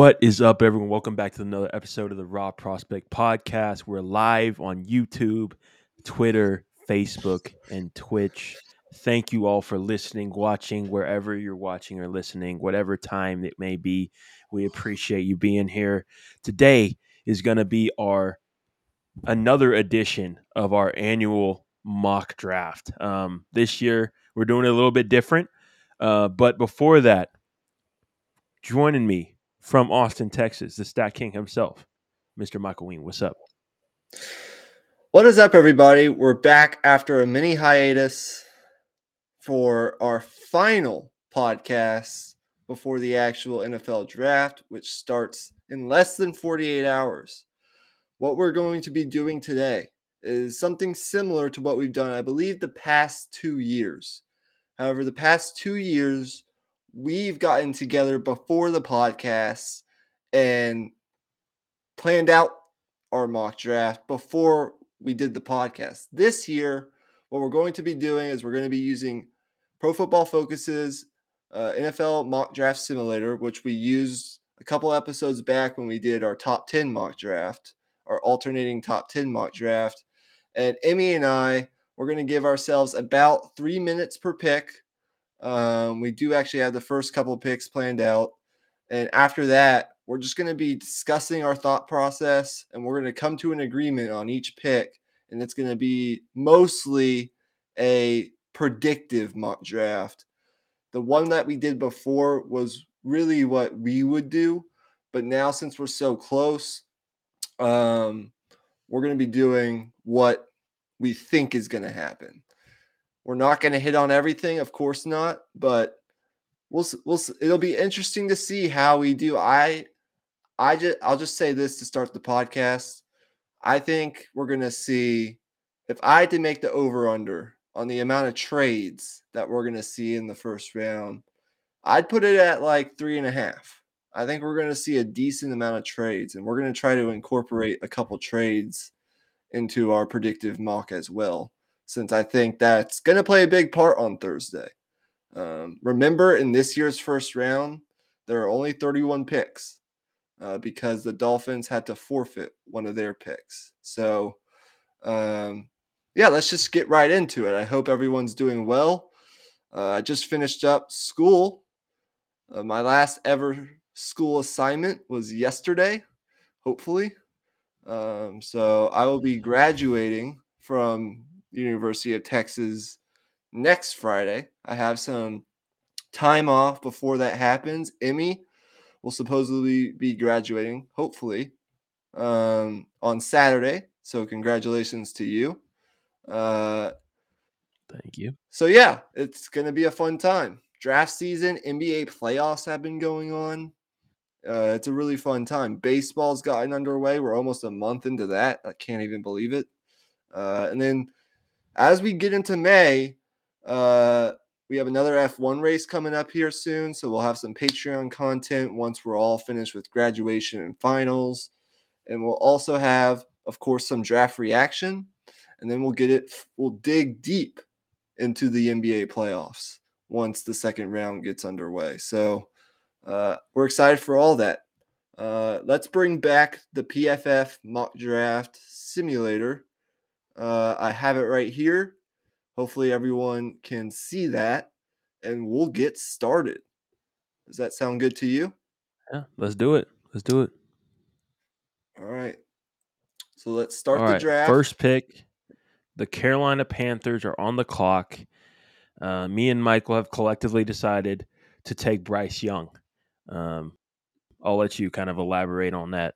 What is up, everyone? Welcome back to another episode of the Raw Prospect Podcast. We're live on YouTube, Twitter, Facebook, and Twitch. Thank you all for listening, watching, wherever you're watching or listening, whatever time it may be. We appreciate you being here. Today is going to be our another edition of our annual mock draft. Um, this year, we're doing it a little bit different. Uh, but before that, joining me from Austin, Texas, the Stat King himself, Mr. Michael Ween. What's up? What is up, everybody? We're back after a mini hiatus for our final podcast before the actual NFL draft, which starts in less than 48 hours. What we're going to be doing today is something similar to what we've done, I believe, the past two years. However, the past two years, we've gotten together before the podcast and planned out our mock draft before we did the podcast. This year, what we're going to be doing is we're going to be using Pro Football Focus's uh, NFL mock draft simulator, which we used a couple episodes back when we did our top 10 mock draft, our alternating top 10 mock draft. And Imy and I, we're going to give ourselves about three minutes per pick um, we do actually have the first couple picks planned out. And after that, we're just going to be discussing our thought process and we're going to come to an agreement on each pick. And it's going to be mostly a predictive mock draft. The one that we did before was really what we would do. But now, since we're so close, um, we're going to be doing what we think is going to happen. We're not going to hit on everything, of course not, but we'll we'll it'll be interesting to see how we do. I I just I'll just say this to start the podcast. I think we're going to see if I had to make the over under on the amount of trades that we're going to see in the first round, I'd put it at like three and a half. I think we're going to see a decent amount of trades, and we're going to try to incorporate a couple trades into our predictive mock as well since I think that's going to play a big part on Thursday. Um, remember, in this year's first round, there are only 31 picks uh, because the Dolphins had to forfeit one of their picks. So, um, yeah, let's just get right into it. I hope everyone's doing well. Uh, I just finished up school. Uh, my last ever school assignment was yesterday, hopefully. Um, so I will be graduating from University of Texas next Friday. I have some time off before that happens. Imy will supposedly be graduating, hopefully, um, on Saturday. So congratulations to you. Uh, Thank you. So yeah, it's gonna be a fun time. Draft season, NBA playoffs have been going on. Uh, it's a really fun time. Baseball's gotten underway. We're almost a month into that. I can't even believe it. Uh, and then as we get into May, uh, we have another F1 race coming up here soon. So we'll have some Patreon content once we're all finished with graduation and finals. And we'll also have, of course, some draft reaction. And then we'll get it, we'll dig deep into the NBA playoffs once the second round gets underway. So uh, we're excited for all that. Uh, let's bring back the PFF mock draft simulator uh, I have it right here. Hopefully, everyone can see that, and we'll get started. Does that sound good to you? Yeah, let's do it. Let's do it. All right. So let's start All the right, draft. First pick. The Carolina Panthers are on the clock. Uh, me and Michael have collectively decided to take Bryce Young. Um, I'll let you kind of elaborate on that.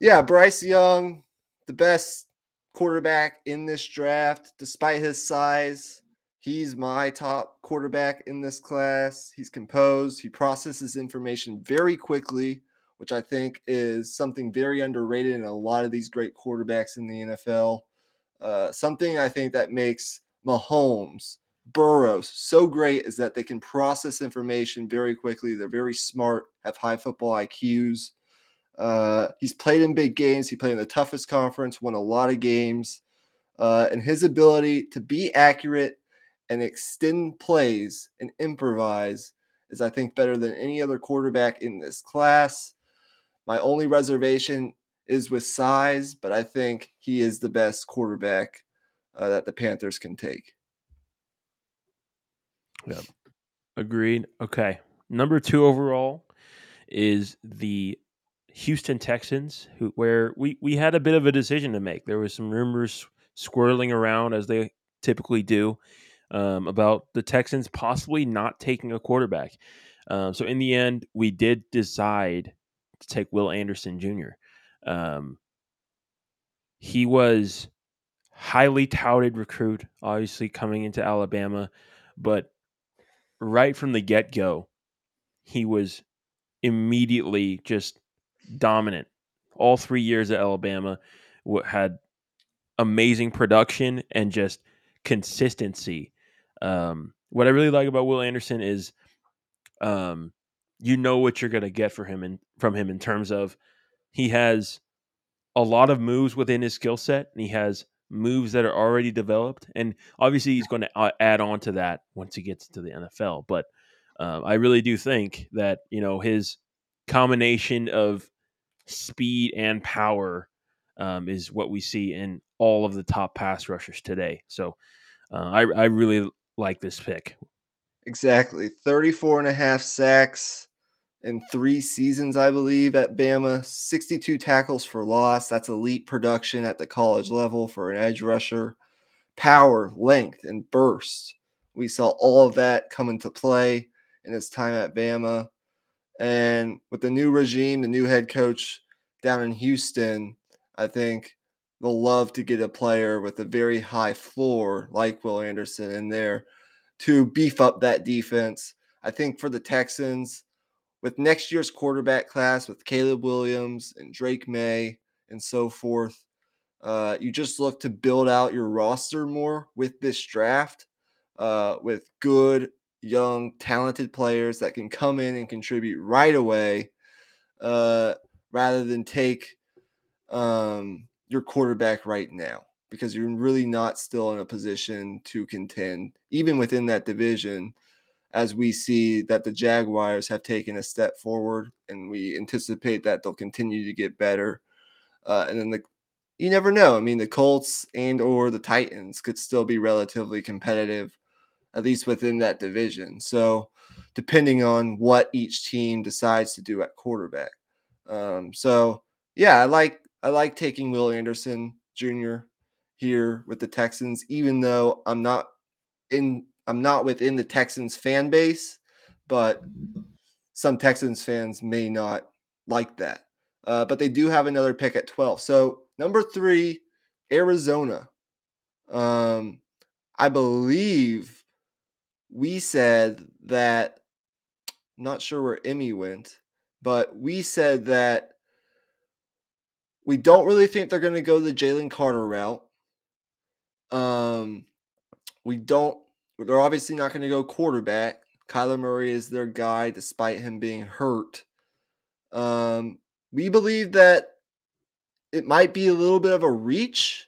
Yeah, Bryce Young, the best quarterback in this draft, despite his size. He's my top quarterback in this class. He's composed, he processes information very quickly, which I think is something very underrated in a lot of these great quarterbacks in the NFL. Uh, something I think that makes Mahomes, Burrows so great is that they can process information very quickly. They're very smart, have high football IQs. Uh, he's played in big games. He played in the toughest conference, won a lot of games. Uh, and his ability to be accurate and extend plays and improvise is, I think, better than any other quarterback in this class. My only reservation is with size, but I think he is the best quarterback uh, that the Panthers can take. Yep. Agreed. Okay. Number two overall is the Houston Texans, who where we, we had a bit of a decision to make. There was some rumors swirling around as they typically do um, about the Texans possibly not taking a quarterback. Um, so in the end, we did decide to take Will Anderson Jr. Um, he was highly touted recruit, obviously coming into Alabama, but right from the get go, he was immediately just dominant. All three years at Alabama had amazing production and just consistency. Um, what I really like about Will Anderson is, um, you know what you're going to get for him and from him in terms of he has a lot of moves within his skill set, and he has moves that are already developed. And obviously, he's going to add on to that once he gets to the NFL. But um, I really do think that you know his combination of speed and power um, is what we see in all of the top pass rushers today. So uh, I, I really like this pick. Exactly. 34 and a half sacks in three seasons, I believe, at Bama. 62 tackles for loss. That's elite production at the college level for an edge rusher. Power, length, and burst. We saw all of that come into play in his time at Bama. And with the new regime, the new head coach down in Houston, I think they'll love to get a player with a very high floor like Will Anderson in there to beef up that defense. I think for the Texans, with next year's quarterback class with Caleb Williams and Drake Maye and so forth, uh, you just look to build out your roster more with this draft uh, with good, young, talented players that can come in and contribute right away uh, rather than take um, your quarterback right now because you're really not still in a position to contend, even within that division as we see that the Jaguars have taken a step forward, and we anticipate that they'll continue to get better. Uh, and then the you never know. I mean, the Colts and or the Titans could still be relatively competitive, at least within that division. So, depending on what each team decides to do at quarterback. Um, so, yeah, I like I like taking Will Anderson Jr. here with the Texans, even though I'm not in I'm not within the Texans fan base, but some Texans fans may not like that. Uh, but they do have another pick at 12. So number three, Arizona. Um, I believe we said that. Not sure where Imy went, but we said that we don't really think they're going to go the Jalen Carter route. Um, we don't they're obviously not going to go quarterback. Kyler Murray is their guy, despite him being hurt. Um, we believe that it might be a little bit of a reach,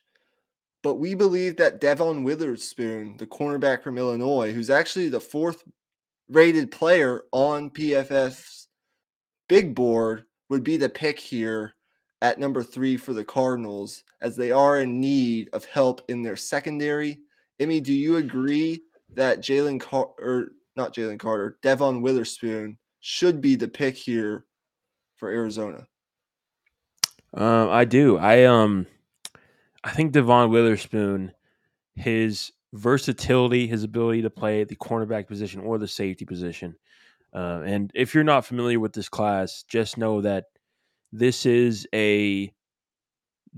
but we believe that Devon Witherspoon, the cornerback from Illinois, who's actually the fourth rated player on PFF's big board, would be the pick here at number three for the Cardinals, as they are in need of help in their secondary. Imy, do you agree that Jalen Carter, or not Jalen Carter, Devon Witherspoon should be the pick here for Arizona. Um, I do. I um, I think Devon Witherspoon, his versatility, his ability to play the cornerback position or the safety position. Uh, and if you're not familiar with this class, just know that this is a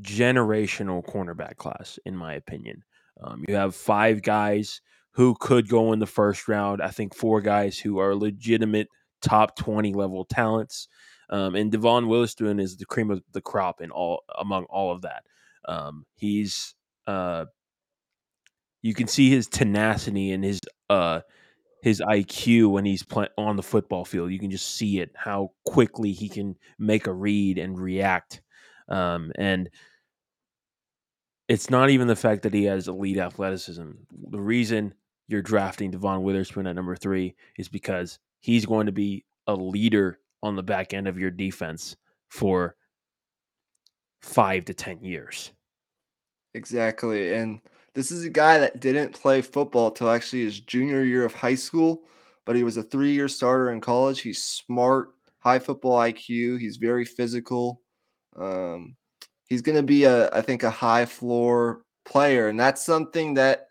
generational cornerback class, in my opinion. Um, you have five guys who could go in the first round. I think four guys who are legitimate top 20 level talents. Um, and Devon Witherspoon is the cream of the crop in all among all of that. Um, he's uh, you can see his tenacity and his uh, his IQ when he's on the football field. You can just see it how quickly he can make a read and react. Um, and it's not even the fact that he has elite athleticism. The reason you're drafting Devon Witherspoon at number three is because he's going to be a leader on the back end of your defense for five to 10 years. Exactly. And this is a guy that didn't play football till actually his junior year of high school, but he was a three year starter in college. He's smart, high football IQ. He's very physical. Um, he's going to be a, I think, a high floor player. And that's something that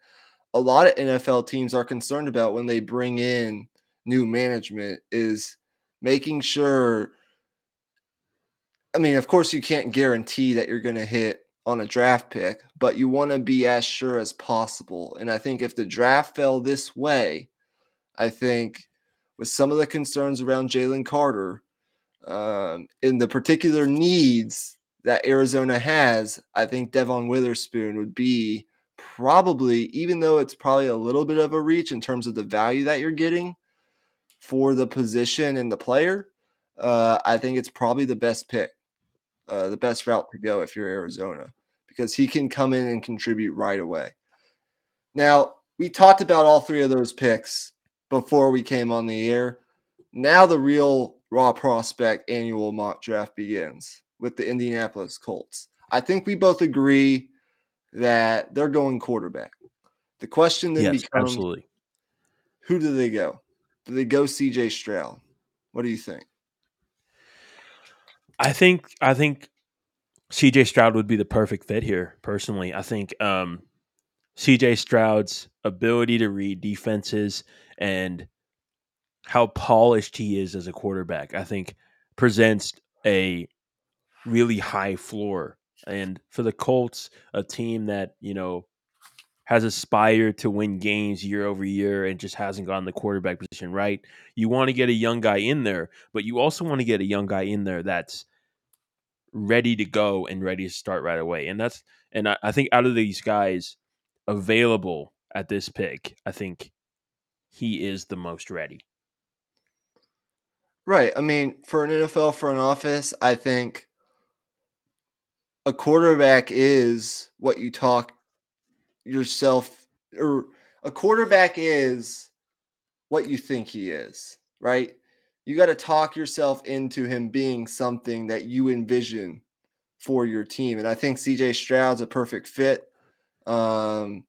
a lot of NFL teams are concerned about when they bring in new management is making sure I mean, of course you can't guarantee that you're going to hit on a draft pick, but you want to be as sure as possible. And I think if the draft fell this way, I think with some of the concerns around Jalen Carter, um, in the particular needs that Arizona has, I think Devon Witherspoon would be probably, even though it's probably a little bit of a reach in terms of the value that you're getting for the position and the player, uh, I think it's probably the best pick, uh, the best route to go if you're Arizona, because he can come in and contribute right away. Now, we talked about all three of those picks before we came on the air. Now, the real raw prospect annual mock draft begins with the Indianapolis Colts. I think we both agree that they're going quarterback. The question then yes, becomes absolutely. who do they go? Do they go CJ Stroud? What do you think? I think I think CJ Stroud would be the perfect fit here, personally. I think um, CJ Stroud's ability to read defenses and how polished he is as a quarterback, I think presents a really high floor. And for the Colts, a team that, you know, has aspired to win games year over year and just hasn't gotten the quarterback position right. You want to get a young guy in there, but you also want to get a young guy in there that's ready to go and ready to start right away. And that's and I, I think out of these guys available at this pick, I think he is the most ready. Right. I mean, for an NFL front office, I think a quarterback is what you talk yourself or a quarterback is what you think he is, right? You got to talk yourself into him being something that you envision for your team. And I think CJ Stroud's a perfect fit. Um,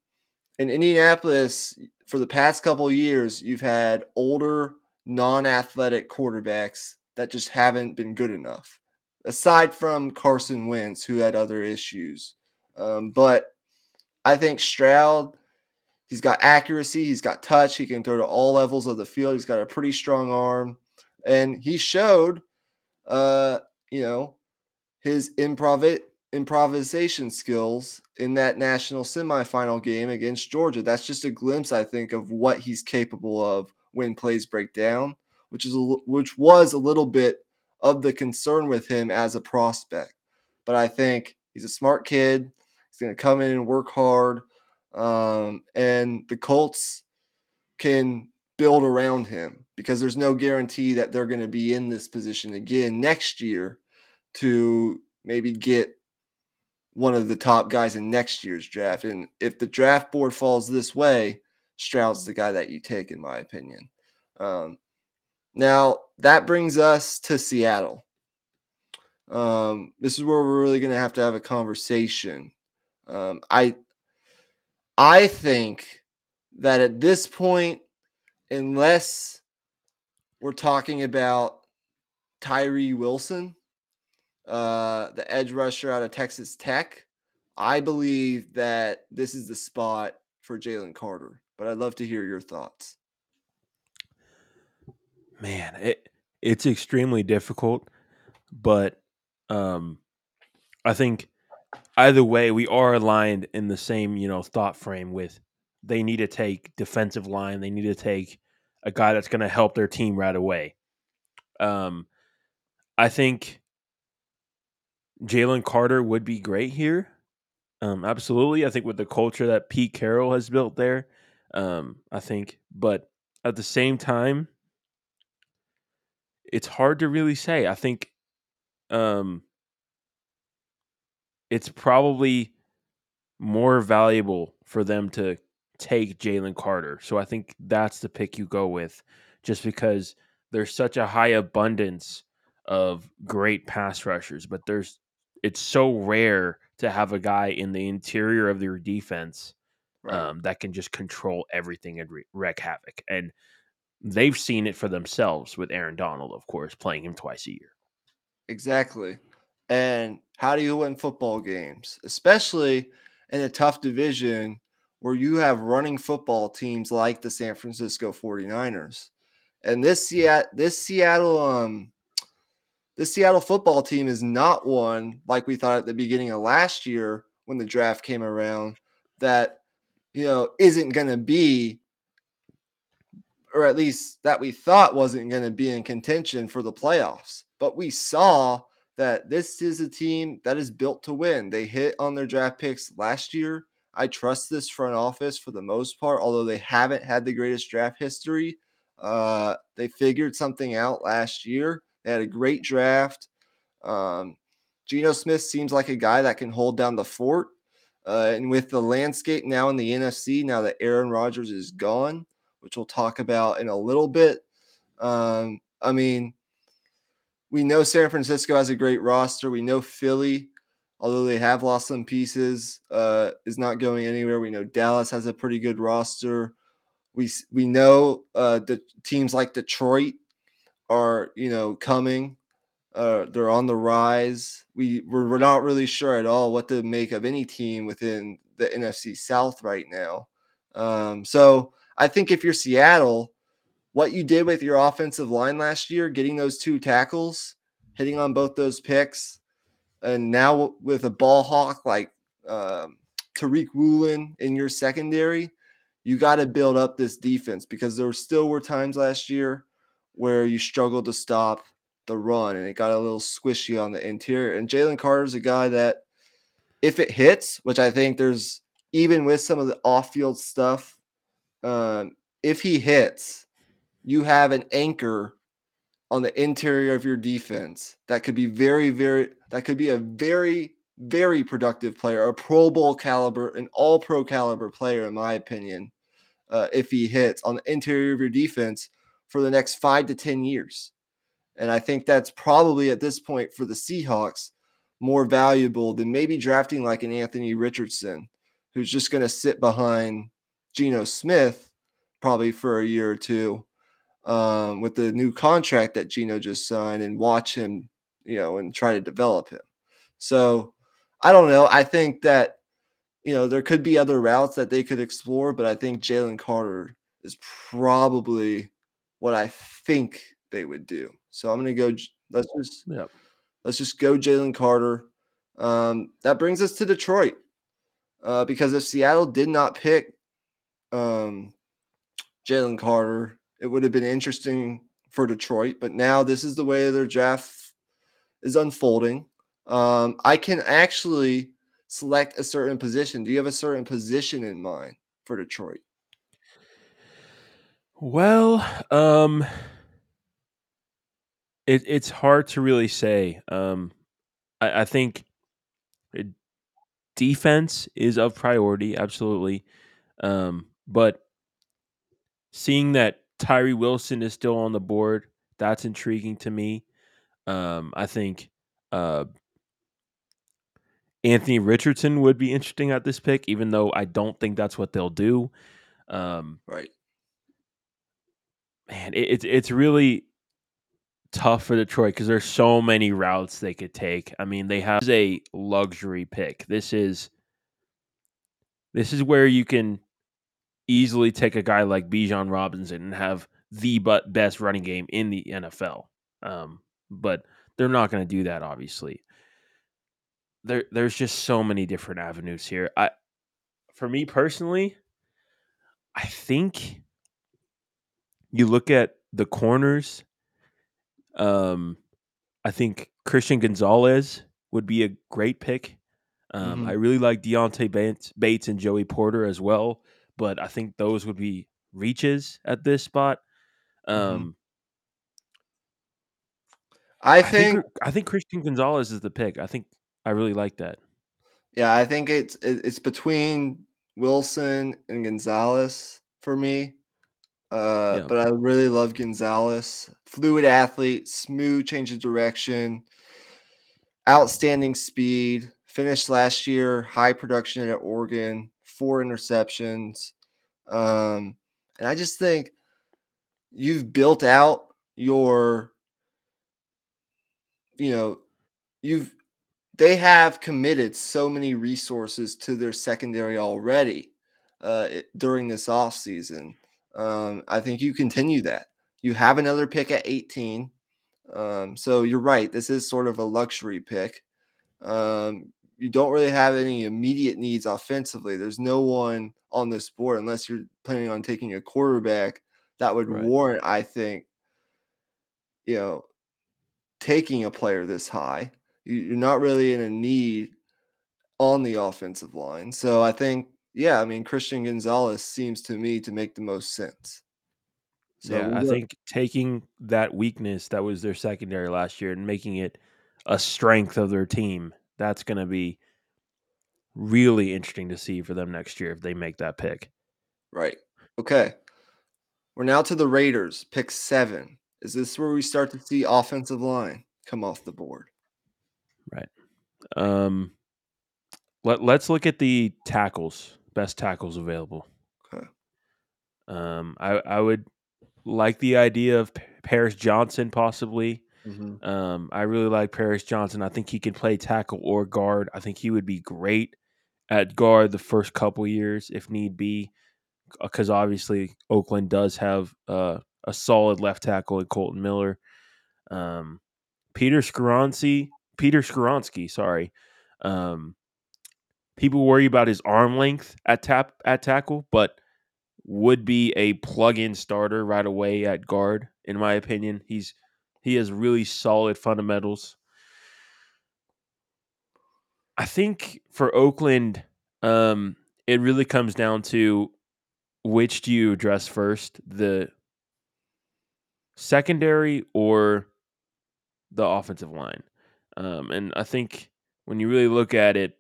in Indianapolis, for the past couple years, you've had older, non athletic quarterbacks that just haven't been good enough, aside from Carson Wentz, who had other issues. Um, but I think Stroud, he's got accuracy, he's got touch, he can throw to all levels of the field. He's got a pretty strong arm, and he showed, uh, you know, his improv improvisation skills in that national semifinal game against Georgia. That's just a glimpse, I think, of what he's capable of when plays break down, which is a, which was a little bit of the concern with him as a prospect. But I think he's a smart kid. He's going to come in and work hard. Um, and the Colts can build around him because there's no guarantee that they're going to be in this position again next year to maybe get one of the top guys in next year's draft. And if the draft board falls this way, Stroud's the guy that you take, in my opinion. Um, now, that brings us to Seattle. Um, this is where we're really going to have to have a conversation um, I I think that at this point, unless we're talking about Tyree Wilson, uh, the edge rusher out of Texas Tech, I believe that this is the spot for Jalen Carter. But I'd love to hear your thoughts. Man, it it's extremely difficult, but um, I think either way, we are aligned in the same, you know, thought frame with they need to take defensive line. They need to take a guy that's going to help their team right away. Um, I think Jalen Carter would be great here. Um, absolutely. I think with the culture that Pete Carroll has built there, um, I think, but at the same time, it's hard to really say. I think, um, it's probably more valuable for them to take Jalen Carter. So I think that's the pick you go with, just because there's such a high abundance of great pass rushers, but there's it's so rare to have a guy in the interior of your defense Right. um, that can just control everything and re- wreak havoc. And they've seen it for themselves with Aaron Donald, of course, playing him twice a year. Exactly. And how do you win football games, especially in a tough division where you have running football teams like the San Francisco 49ers? And this Seattle, this Seattle, um, this Seattle football team is not one like we thought at the beginning of last year when the draft came around that you know isn't going to be or at least that we thought wasn't going to be in contention for the playoffs. But we saw that this is a team that is built to win. They hit on their draft picks last year. I trust this front office for the most part, although they haven't had the greatest draft history. Uh, they figured something out last year. They had a great draft. Um, Geno Smith seems like a guy that can hold down the fort. Uh, and with the landscape now in the NFC, now that Aaron Rodgers is gone, which we'll talk about in a little bit. Um, I mean, we know San Francisco has a great roster. We know Philly, although they have lost some pieces, uh, is not going anywhere. We know Dallas has a pretty good roster. We we know uh, the teams like Detroit are you know coming. Uh, they're on the rise. We we're, we're not really sure at all what to make of any team within the NFC South right now. Um, so I think if you're Seattle, what you did with your offensive line last year, getting those two tackles, hitting on both those picks, and now with a ball hawk like um, Tariq Woolen in your secondary, you got to build up this defense because there still were times last year where you struggled to stop the run and it got a little squishy on the interior. And Jalen Carter's a guy that, if it hits, which I think there's even with some of the off field stuff um, if he hits, you have an anchor on the interior of your defense that could be very, very, that could be a very, very productive player, a Pro Bowl caliber, an all pro caliber player, in my opinion, uh, if he hits on the interior of your defense for the next five to 10 years. And I think that's probably at this point for the Seahawks more valuable than maybe drafting like an Anthony Richardson, who's just going to sit behind Geno Smith probably for a year or two um, with the new contract that Geno just signed and watch him, you know, and try to develop him. So I don't know. I think that, you know, there could be other routes that they could explore, but I think Jalen Carter is probably what I think they would do. So I'm going to go. Let's just, Yep. let's just go Jalen Carter. Um, that brings us to Detroit. Uh, because if Seattle did not pick um, Jalen Carter, it would have been interesting for Detroit. But now this is the way their draft is unfolding. Um, I can actually select a certain position. Do you have a certain position in mind for Detroit? Well, um, it, it's hard to really say. Um, I, I think it, defense is of priority, absolutely. Um, but seeing that Tyree Wilson is still on the board, that's intriguing to me. Um, I think uh, Anthony Richardson would be interesting at this pick, even though I don't think that's what they'll do. Um, Right. man, it, it's it's really tough for Detroit because there's so many routes they could take. I mean, they have a luxury pick. This is this is where you can easily take a guy like Bijan Robinson and have the but best running game in the NFL. Um, but they're not going to do that, obviously. There, there's just so many different avenues here. I, for me personally, I think you look at the corners. Um, I think Christian Gonzalez would be a great pick. Um, Mhm. I really like Deonte Bates, Bates and Joey Porter as well, but I think those would be reaches at this spot. Um, I I think, think I think Christian Gonzalez is the pick. I think I really like that. yeah, I think it's it's between Wilson and Gonzalez for me. Uh, Yeah. But I really love Gonzalez. Fluid athlete, smooth change of direction, outstanding speed. Finished last year, high production at Oregon, four interceptions. Um, and I just think you've built out your, you know, you've they have committed so many resources to their secondary already uh, during this offseason. Um, I think you continue that. You have another pick at 18. Um, so you're right. This is sort of a luxury pick. Um, you don't really have any immediate needs offensively. There's no one on this board unless you're planning on taking a quarterback that would Right. warrant, I think, you know, taking a player this high. You- You're not really in a need on the offensive line. So I think, yeah, I mean, Christian Gonzalez seems to me to make the most sense. So yeah, I think taking that weakness that was their secondary last year and making it a strength of their team, that's going to be really interesting to see for them next year if they make that pick. Right. Okay. We're now to the Raiders, pick seven. Is this where we start to see offensive line come off the board? Right. Um, let Let's look at the tackles, best tackles available. Okay. Um, I I would like the idea of Paris Johnson possibly. Um, I really like Paris Johnson. I think he can play tackle or guard. I think he would be great at guard the first couple years if need be, because obviously Oakland does have uh, a solid left tackle in Kolton Miller. Um, Peter Skoronski, Peter Skoronski, sorry. Um, people worry about his arm length at tap at tackle, but would be a plug-in starter right away at guard. In my opinion, he's he has really solid fundamentals. I think for Oakland, um, it really comes down to which do you address first, the secondary or the offensive line. Um, and I think when you really look at it,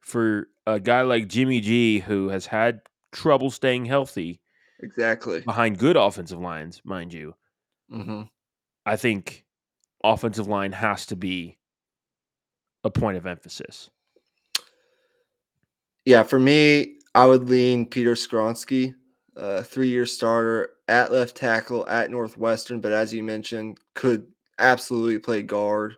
for a guy like Jimmy G, who has had trouble staying healthy Exactly. behind good offensive lines, mind you, hmm I think offensive line has to be a point of emphasis. Yeah, for me, I would lean Peter Skoronski, uh, three-year starter at left tackle at Northwestern, but as you mentioned, could absolutely play guard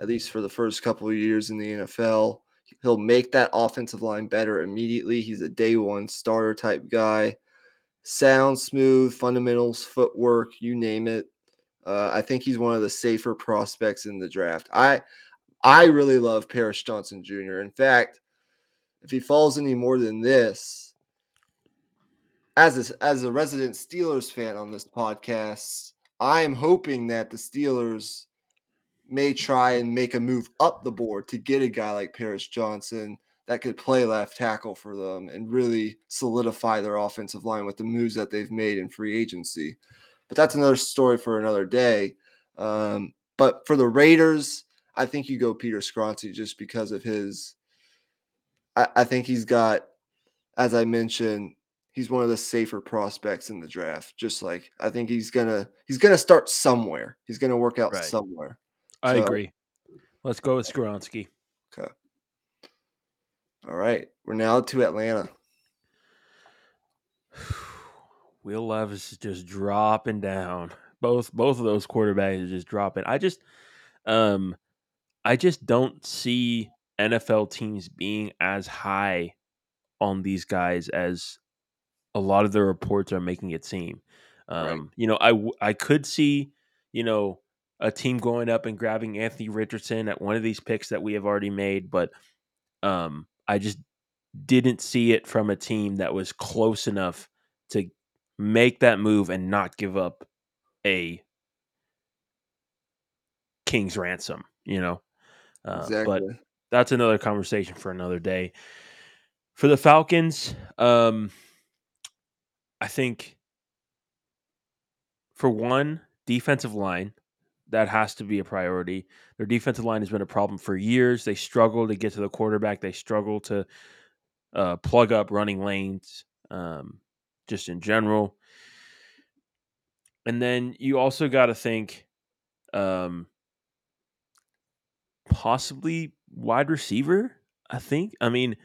at least for the first couple of years in the NFL. He'll make that offensive line better immediately. He's a day one starter type guy. Sound smooth, fundamentals, footwork, you name it. Uh, I think he's one of the safer prospects in the draft. I I really love Paris Johnson Jr. In fact, if he falls any more than this, as a, as a resident Steelers fan on this podcast, I am hoping that the Steelers may try and make a move up the board to get a guy like Paris Johnson that could play left tackle for them and really solidify their offensive line with the moves that they've made in free agency. But that's another story for another day. Um, but for the Raiders, I think you go Peter Skoronski just because of his. I, I think he's got, as I mentioned, he's one of the safer prospects in the draft. Just like I think he's gonna he's gonna start somewhere. He's gonna work out Right. somewhere. I So- agree. Let's go with Skoronski. Okay. All right. We're now to Atlanta. Will Levis is just dropping down. Both both of those quarterbacks are just dropping. I just um I just don't see NFL teams being as high on these guys as a lot of the reports are making it seem. Um, Right. you know, I I could see, you know, a team going up and grabbing Anthony Richardson at one of these picks that we have already made, but um I just didn't see it from a team that was close enough to make that move and not give up a king's ransom, you know. Uh, exactly. But that's another conversation for another day. For the Falcons, um, I think for one, defensive line, that has to be a priority. Their defensive line has been a problem for years. They struggle to get to the quarterback. They struggle to uh, plug up running lanes. Um, just in general. And then you also got to think um possibly wide receiver, I think. I mean,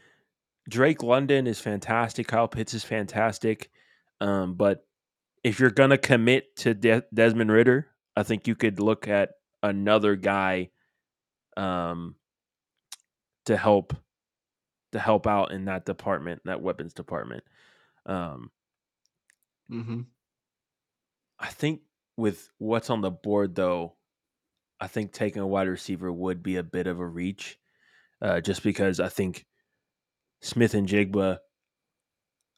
Drake London is fantastic, Kyle Pitts is fantastic. Um but if you're going to commit to De- Desmond Ridder, I think you could look at another guy um to help to help out in that department, that weapons department. Um Mm-hmm. I think with what's on the board, though, I think taking a wide receiver would be a bit of a reach, uh, just because I think Smith-Njigba,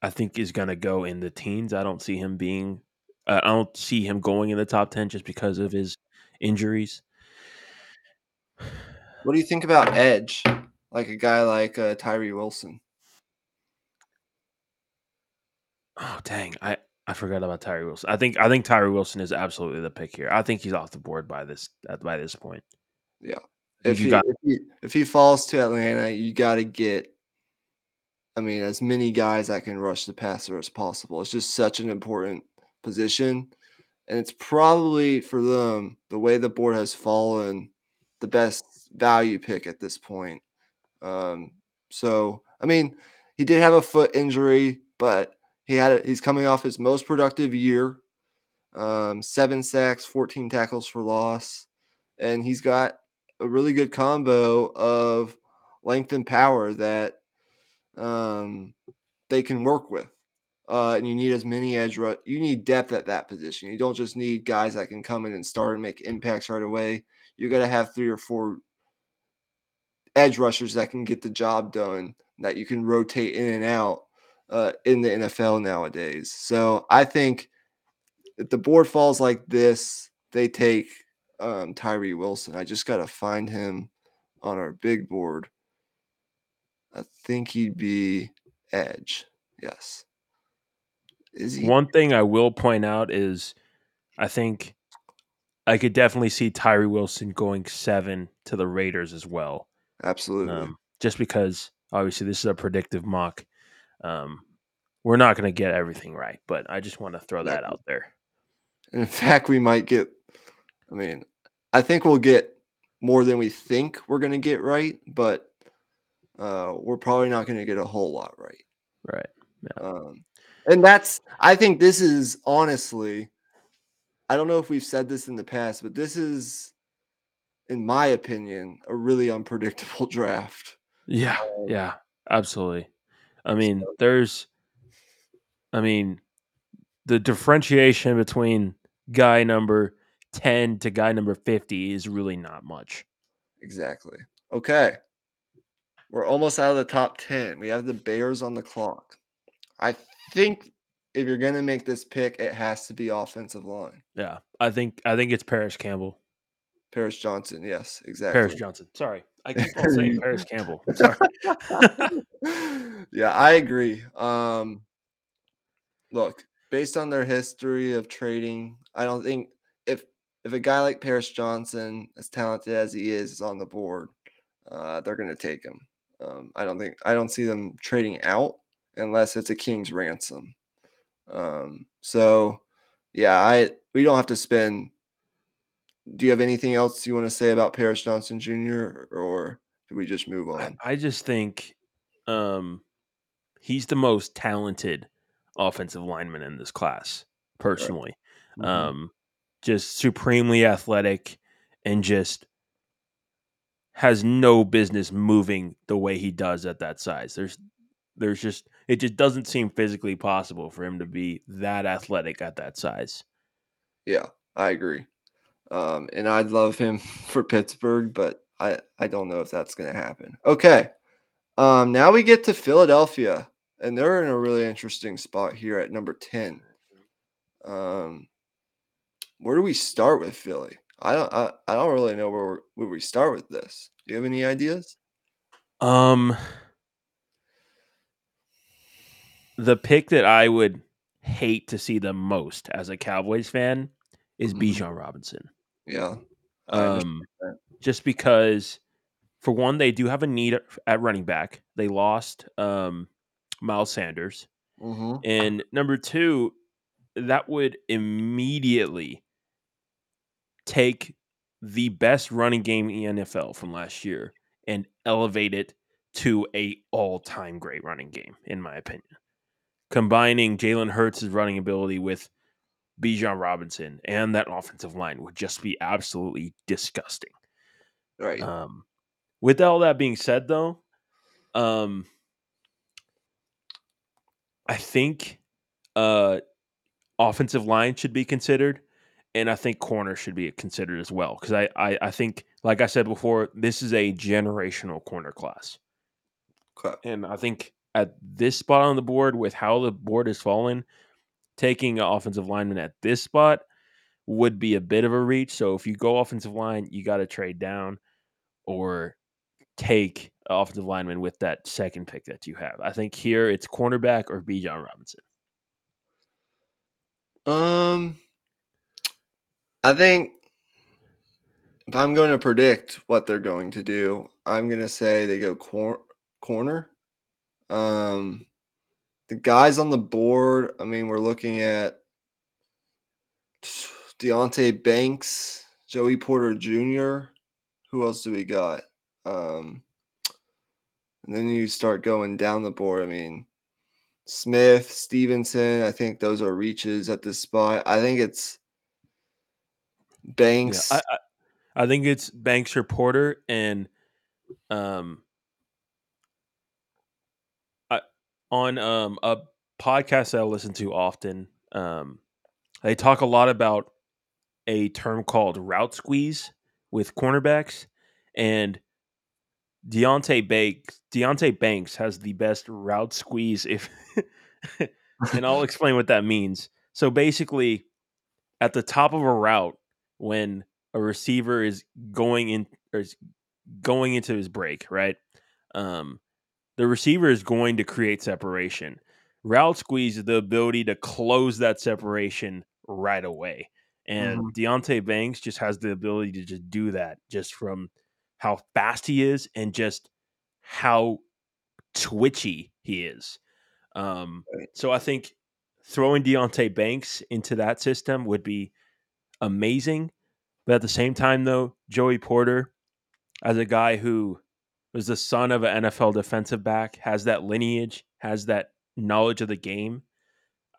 I think is going to go in the teens. I don't see him being, uh, I don't see him going in the top ten just because of his injuries. What do you think about edge? Like a guy like uh, Tyree Wilson. Oh dang, I I forgot about Tyree Wilson. I think I think Tyree Wilson is absolutely the pick here. I think he's off the board by this by this point. Yeah, if he, got- if he if he falls to Atlanta, you got to get. I mean, as many guys that can rush the passer as possible. It's just such an important position, and it's probably for them the way the board has fallen, the best value pick at this point. Um, so I mean, he did have a foot injury, but he had it. He's coming off his most productive year, um, seven sacks, 14 tackles for loss, and he's got a really good combo of length and power that um, they can work with. Uh, and you need as many edge rush. You need depth at that position. You don't just need guys that can come in and start and make impacts right away. You got to have three or four edge rushers that can get the job done. That you can rotate in and out uh, in the NFL nowadays. So I think if the board falls like this, they take um, Tyree Wilson. I just got to find him on our big board. I think he'd be edge. Yes. Is he? One thing I will point out is I think I could definitely see Tyree Wilson going seven to the Raiders as well. Absolutely. Um, just because obviously this is a predictive mock. Um, we're not going to get everything right, but I just want to throw that out there. In fact, we might get. I mean, I think we'll get more than we think we're going to get right, but uh, we're probably not going to get a whole lot right. Right. Yeah. Um, and that's. I think this is honestly. I don't know if we've said this in the past, but this is, in my opinion, a really unpredictable draft. Yeah. Um, yeah. Absolutely. I mean, there's I mean, the differentiation between guy number 10 to guy number 50 is really not much. Exactly. Okay. We're almost out of the top 10. We have the Bears on the clock. I think if you're going to make this pick, it has to be offensive line. Yeah. I think I think it's Paris Campbell. Paris Johnson, yes, exactly. Paris Johnson. Sorry. I keep on saying Paris Campbell. Sorry. yeah, I agree. Um look, based on their history of trading, I don't think if if a guy like Paris Johnson, as talented as he is, is on the board, uh, they're going to take him. Um, I don't think I don't see them trading out unless it's a king's ransom. Um, so, yeah, I we don't have to spend. Do you have anything else you want to say about Paris Johnson Jr. or do we just move on? I, I just think um, he's the most talented offensive lineman in this class, personally. Right. Mm-hmm. Um, just supremely athletic and just has no business moving the way he does at that size. There's there's just it just doesn't seem physically possible for him to be that athletic at that size. Yeah, I agree. Um, and I'd love him for Pittsburgh, but I I don't know if that's going to happen. Okay. Um, now we get to Philadelphia and they're in a really interesting spot here at number 10. Um, where do we start with Philly? I don't I, I don't really know where where we start with this. Do you have any ideas? Um the pick that I would hate to see the most as a Cowboys fan is mm-hmm. Bijan Robinson. Yeah. Um just because for one they do have a need at running back. They lost um Miles Sanders. Mm-hmm. And number two, that would immediately take the best running game in the NFL from last year and elevate it to a all-time great running game, in my opinion. Combining Jalen Hurts' running ability with Bijan Robinson and that offensive line would just be absolutely disgusting. Right. Um, with all that being said, though, um, I think uh, offensive line should be considered, and I think corner should be considered as well. Because I, I, I think, like I said before, this is a generational corner class, and I think at this spot on the board, with how the board is fallen, taking an offensive lineman at this spot would be a bit of a reach. So if you go offensive line, you got to trade down or take offensive lineman with that second pick that you have. I think here it's cornerback or Bijan Robinson. Um, I think if I'm going to predict what they're going to do, I'm going to say they go cor- corner. Um, the guys on the board, I mean, we're looking at Deonte Banks, Joey Porter Jr. Who else do we got? Um, and then you start going down the board. I mean, Smith, Stevenson. I think those are reaches at this spot. I think it's Banks. Yeah, I, I, I think it's Banks or Porter, and um, I on um a podcast that I listen to often, um, they talk a lot about a term called route squeeze with cornerbacks, and Deonte Banks Deonte Banks has the best route squeeze if and I'll explain what that means. So basically at the top of a route when a receiver is going in or is going into his break, right? Um the receiver is going to create separation. Route squeeze is the ability to close that separation right away. And Mhm. Deonte Banks just has the ability to just do that just from how fast he is and just how twitchy he is. Um, so I think throwing Deonte Banks into that system would be amazing. But at the same time, though, Joey Porter, as a guy who was the son of an NFL defensive back, has that lineage, has that knowledge of the game.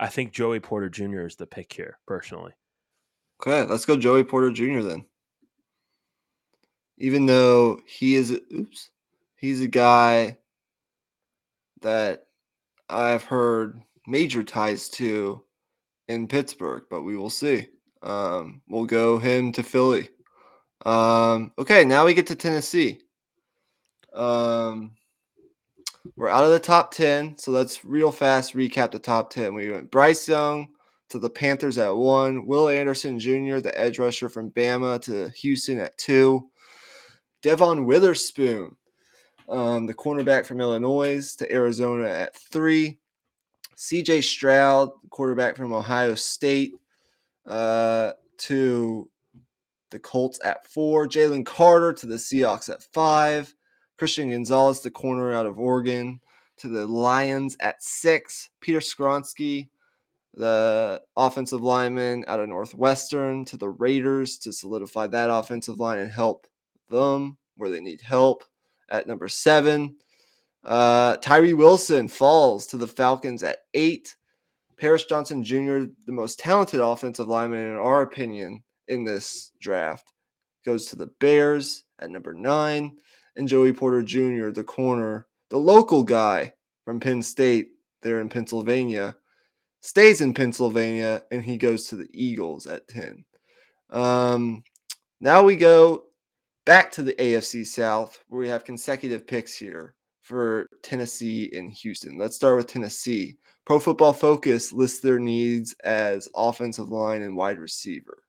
I think Joey Porter Jr. is the pick here, personally. Okay, let's go Joey Porter Jr. then. Even though he is, oops, he's a guy that I've heard major ties to in Pittsburgh, but we will see. Um, we'll go him to Philly. Um, okay, now we get to Tennessee. Um, we're out of the top 10, so let's real fast recap the top 10. We went Bryce Young to the Panthers at one, Will Anderson Jr., the edge rusher from Bama, to Houston at two, Devon Witherspoon, um, the cornerback from Illinois, to Arizona at three, CJ Stroud, quarterback from Ohio State, uh, to the Colts at four, Jalen Carter to the Seahawks at five, Christian Gonzalez, the corner out of Oregon, to the Lions at six, Peter Skoronski, the offensive lineman out of Northwestern, to the Raiders to solidify that offensive line and help them where they need help at number seven. Uh, Tyree Wilson falls to the Falcons at eight. Paris Johnson Jr., the most talented offensive lineman in our opinion in this draft, goes to the Bears at number nine. And Joey Porter Jr., the corner, the local guy from Penn State there in Pennsylvania, stays in Pennsylvania and he goes to the Eagles at 10. Um, now we go back to the AFC South where we have consecutive picks here for Tennessee and Houston. Let's start with Tennessee. Pro Football Focus lists their needs as offensive line and wide receiver.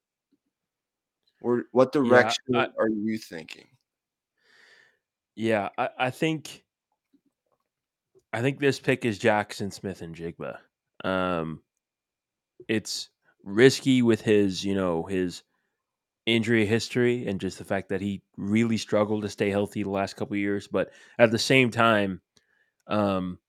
Or what direction I- are you thinking? Yeah, I, I think I think this pick is Jackson Smith-Njigba. Um, it's risky with his, you know, his injury history and just the fact that he really struggled to stay healthy the last couple years. But at the same time, um,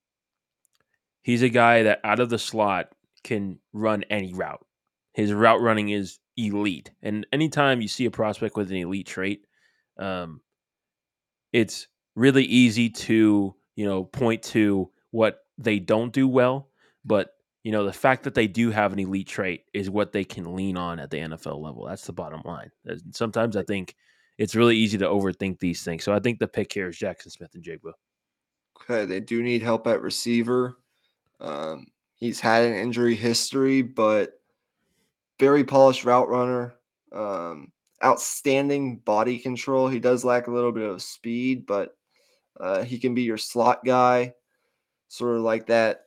He's a guy that out of the slot can run any route. His route running is elite. And anytime you see a prospect with an elite trait, um, it's really easy to, you know, point to what they don't do well. But, you know, the fact that they do have an elite trait is what they can lean on at the NFL level. That's the bottom line. Sometimes I think it's really easy to overthink these things. So I think the pick here is Jackson Smith-Njigba. Okay, they do need help at receiver. Um, he's had an injury history, but very polished route runner. Um, outstanding body control. He does lack a little bit of speed, but uh, he can be your slot guy, sort of like that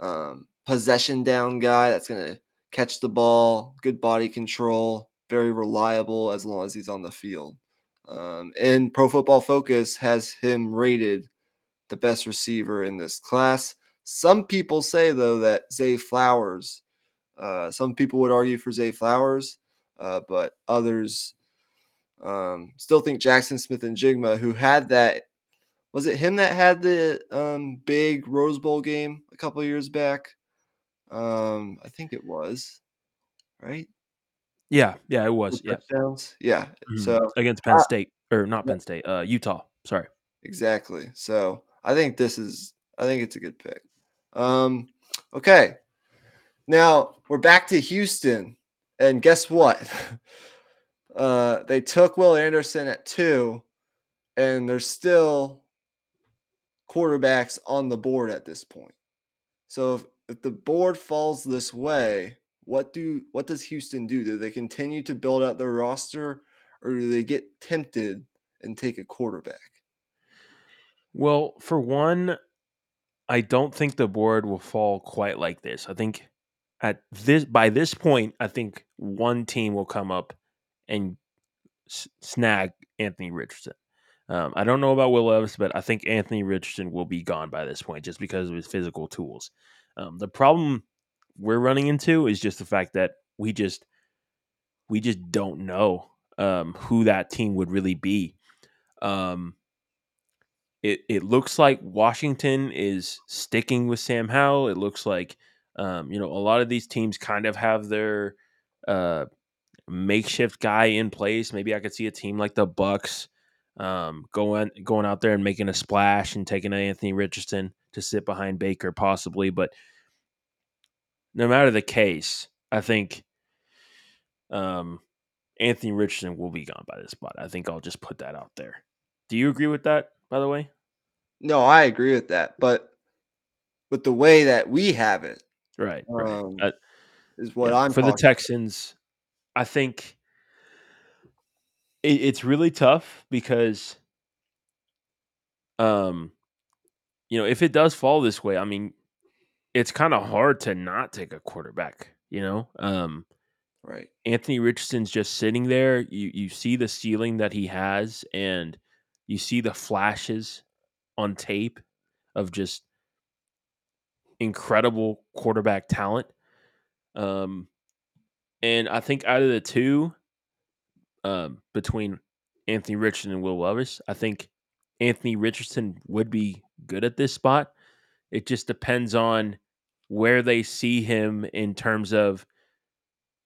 um, possession down guy that's going to catch the ball, good body control, very reliable as long as he's on the field. Um, and Pro Football Focus has him rated the best receiver in this class. Some people say, though, that Zay Flowers, uh, some people would argue for Zay Flowers, uh, but others um, still think Jackson Smith-Njigba, who had that, was it him that had the um, big Rose Bowl game a couple years back? Um, I think it was, right? Yeah, yeah, it was. Yeah, touchdowns. Yeah. Mm-hmm. So against Penn State or not Penn State, uh, Utah. Sorry. Exactly. So I think this is. I think it's a good pick. Um, okay. Now we're back to Houston, and guess what? Uh, they took Will Anderson at two, and there's still quarterbacks on the board at this point. So if, if the board falls this way, what do what does Houston do? Do they continue to build out their roster, or do they get tempted and take a quarterback? Well, for one, I don't think the board will fall quite like this. I think at this by this point, I think one team will come up and s- snag Anthony Richardson. Um, I don't know about Will Levis, but I think Anthony Richardson will be gone by this point just because of his physical tools. Um, the problem we're running into is just the fact that we just we just don't know um, who that team would really be. Um, it it looks like Washington is sticking with Sam Howell. It looks like um, you know a lot of these teams kind of have their uh, makeshift guy in place. Maybe I could see a team like the Bucks um, going going out there and making a splash and taking Anthony Richardson to sit behind Baker possibly. But no matter the case, I think um, Anthony Richardson will be gone by this spot. I think I'll just put that out there. Do you agree with that? by the way? No, I agree with that, but with the way that we have it, right, um, right. is what yeah, I'm for the Texans. I think it, it's really tough because, um, you know, if it does fall this way, I mean, it's kind of hard to not take a quarterback. You know, um, right? Anthony Richardson's just sitting there. You you see the ceiling that he has, and you see the flashes on tape of just incredible quarterback talent. Um, and I think out of the two, um, between Anthony Richardson and Will Levis, I think Anthony Richardson would be good at this spot. It just depends on where they see him in terms of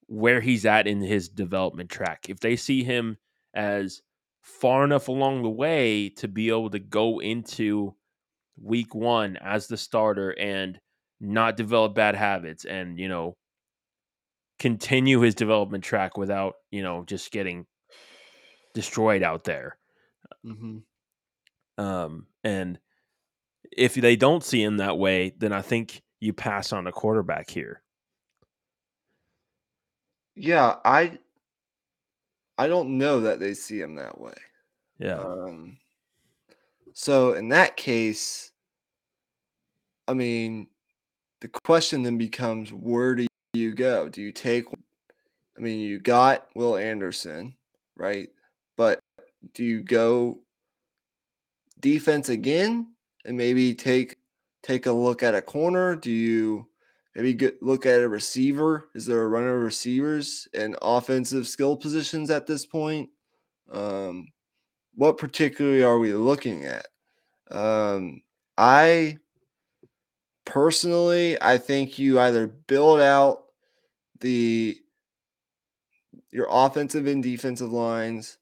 where he's at in his development track. If they see him as far enough along the way to be able to go into week one as the starter and not develop bad habits and, you know, continue his development track without, you know, just getting destroyed out there. Mm-hmm. Um, and if they don't see him that way, then I think you pass on a quarterback here. Yeah, I I don't know that they see him that way. Yeah. Um, so in that case, I mean, the question then becomes where do you go? Do you take I mean, you got Will Anderson, right? But do you go defense again and maybe take take a look at a corner? Do you Maybe get, look at a receiver. Is there a runner of receivers and offensive skill positions at this point? Um, what particularly are we looking at? Um, I personally, I think you either build out the your offensive and defensive lines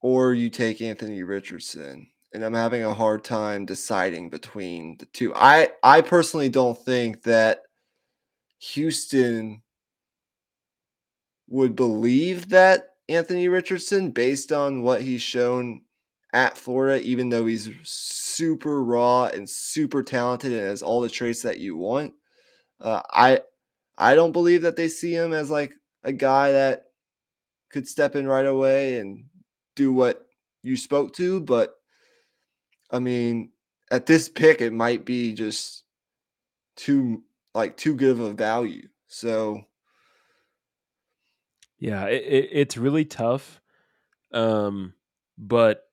or you take Anthony Richardson. And I'm having a hard time deciding between the two. I I personally don't think that Houston would believe that Anthony Richardson based on what he's shown at Florida, even though he's super raw and super talented and has all the traits that you want. Uh, I I don't believe that they see him as like a guy that could step in right away and do what you spoke to, but I mean, at this pick, it might be just too like too good of a value. So yeah, it, it, it's really tough. Um, but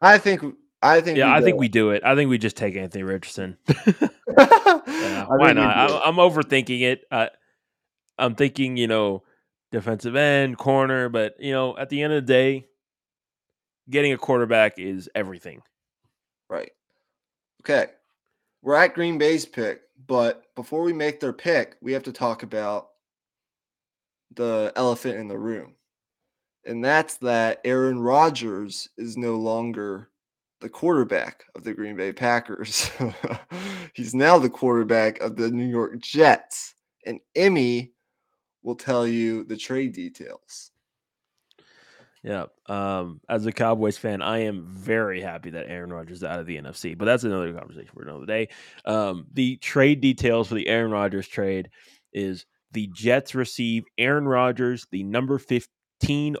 I think I think yeah, I think go. we do it. I think we just take Anthony Richardson. yeah, why not? I, am overthinking it. I, I'm thinking, you know, defensive end, corner, but you know, at the end of the day, getting a quarterback is everything. Right. Okay. We're at Green Bay's pick, but before we make their pick, we have to talk about the elephant in the room. And that's that Aaron Rodgers is no longer the quarterback of the Green Bay Packers. He's now the quarterback of the New York Jets. And Imy will tell you the trade details. Yeah. Um, as a Cowboys fan, I am very happy that Aaron Rodgers is out of the NFC, but that's another conversation for another day. Um, the trade details for the Aaron Rodgers trade is the Jets receive Aaron Rodgers, the number 15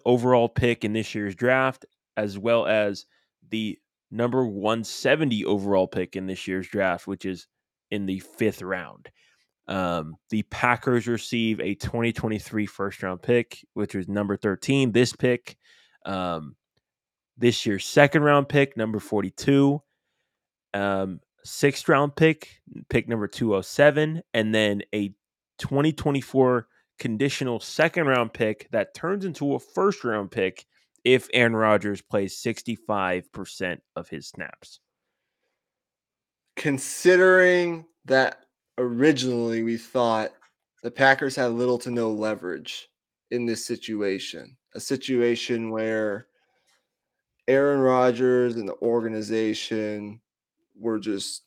overall pick in this year's draft, as well as the number 170 overall pick in this year's draft, which is in the fifth round. Um, the Packers receive a 2023 first round pick, which was number 13. This pick, um, this year's second round pick, number 42. Um, sixth round pick, pick number 207, and then a 2024 conditional second round pick that turns into a first round pick if Aaron Rodgers plays 65% of his snaps. Considering that originally we thought the Packers had little to no leverage in this situation, a situation where Aaron Rodgers and the organization were just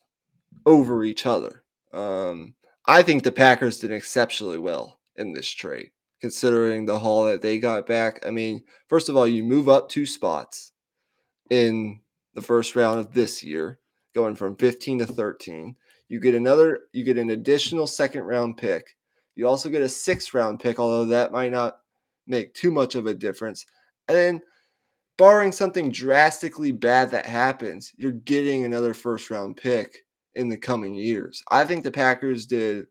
over each other. Um, I think the Packers did exceptionally well in this trade, considering the haul that they got back. I mean, first of all, you move up two spots in the first round of this year, going from 15 to 13. You get another, you get an additional second round pick. You also get a sixth round pick, although that might not make too much of a difference. And then, barring something drastically bad that happens, you're getting another first round pick in the coming years. I think the Packers did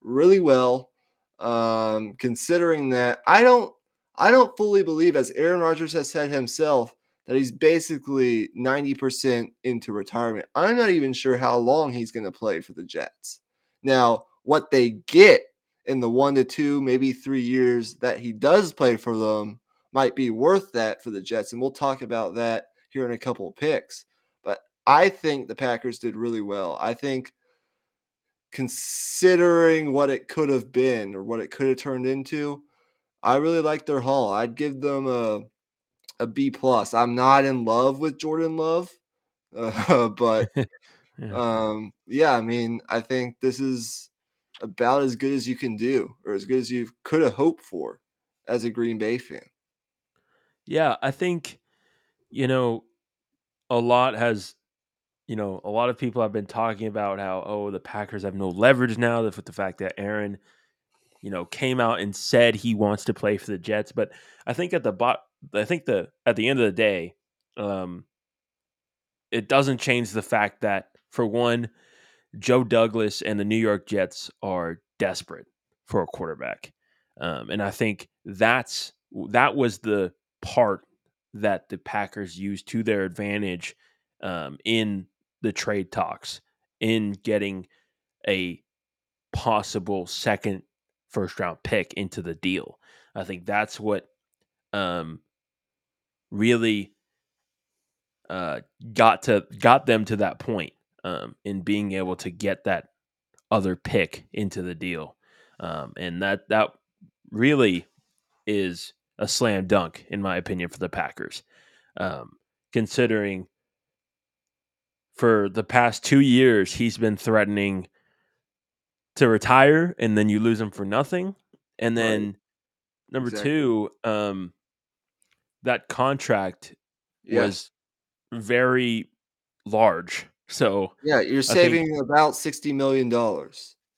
really well, um, considering that I don't, I don't fully believe, as Aaron Rodgers has said himself, that he's basically 90% into retirement. I'm not even sure how long he's going to play for the Jets. Now, what they get in the one to two, maybe three years that he does play for them might be worth that for the Jets. And we'll talk about that here in a couple of picks. But I think the Packers did really well. I think considering what it could have been or what it could have turned into, I really like their haul. I'd give them a a B plus. I'm not in love with Jordan Love, uh, but yeah. um, yeah, I mean, I think this is about as good as you can do, or as good as you could have hoped for as a Green Bay fan. Yeah, I think you know a lot has you know a lot of people have been talking about how oh the Packers have no leverage now with the fact that Aaron you know came out and said he wants to play for the Jets, but I think at the bot I think the at the end of the day, um, it doesn't change the fact that for one, Joe Douglas and the New York Jets are desperate for a quarterback, um, and I think that's that was the part that the Packers used to their advantage um, in the trade talks in getting a possible second first round pick into the deal. I think that's what um, really uh, got to got them to that point um, in being able to get that other pick into the deal, um, and that that really is a slam dunk in my opinion for the Packers, um, considering for the past two years he's been threatening to retire, and then you lose him for nothing, and then Right. number Exactly. two, um, that contract Yeah. was very large. So Yeah, you're I think saving about $60 million.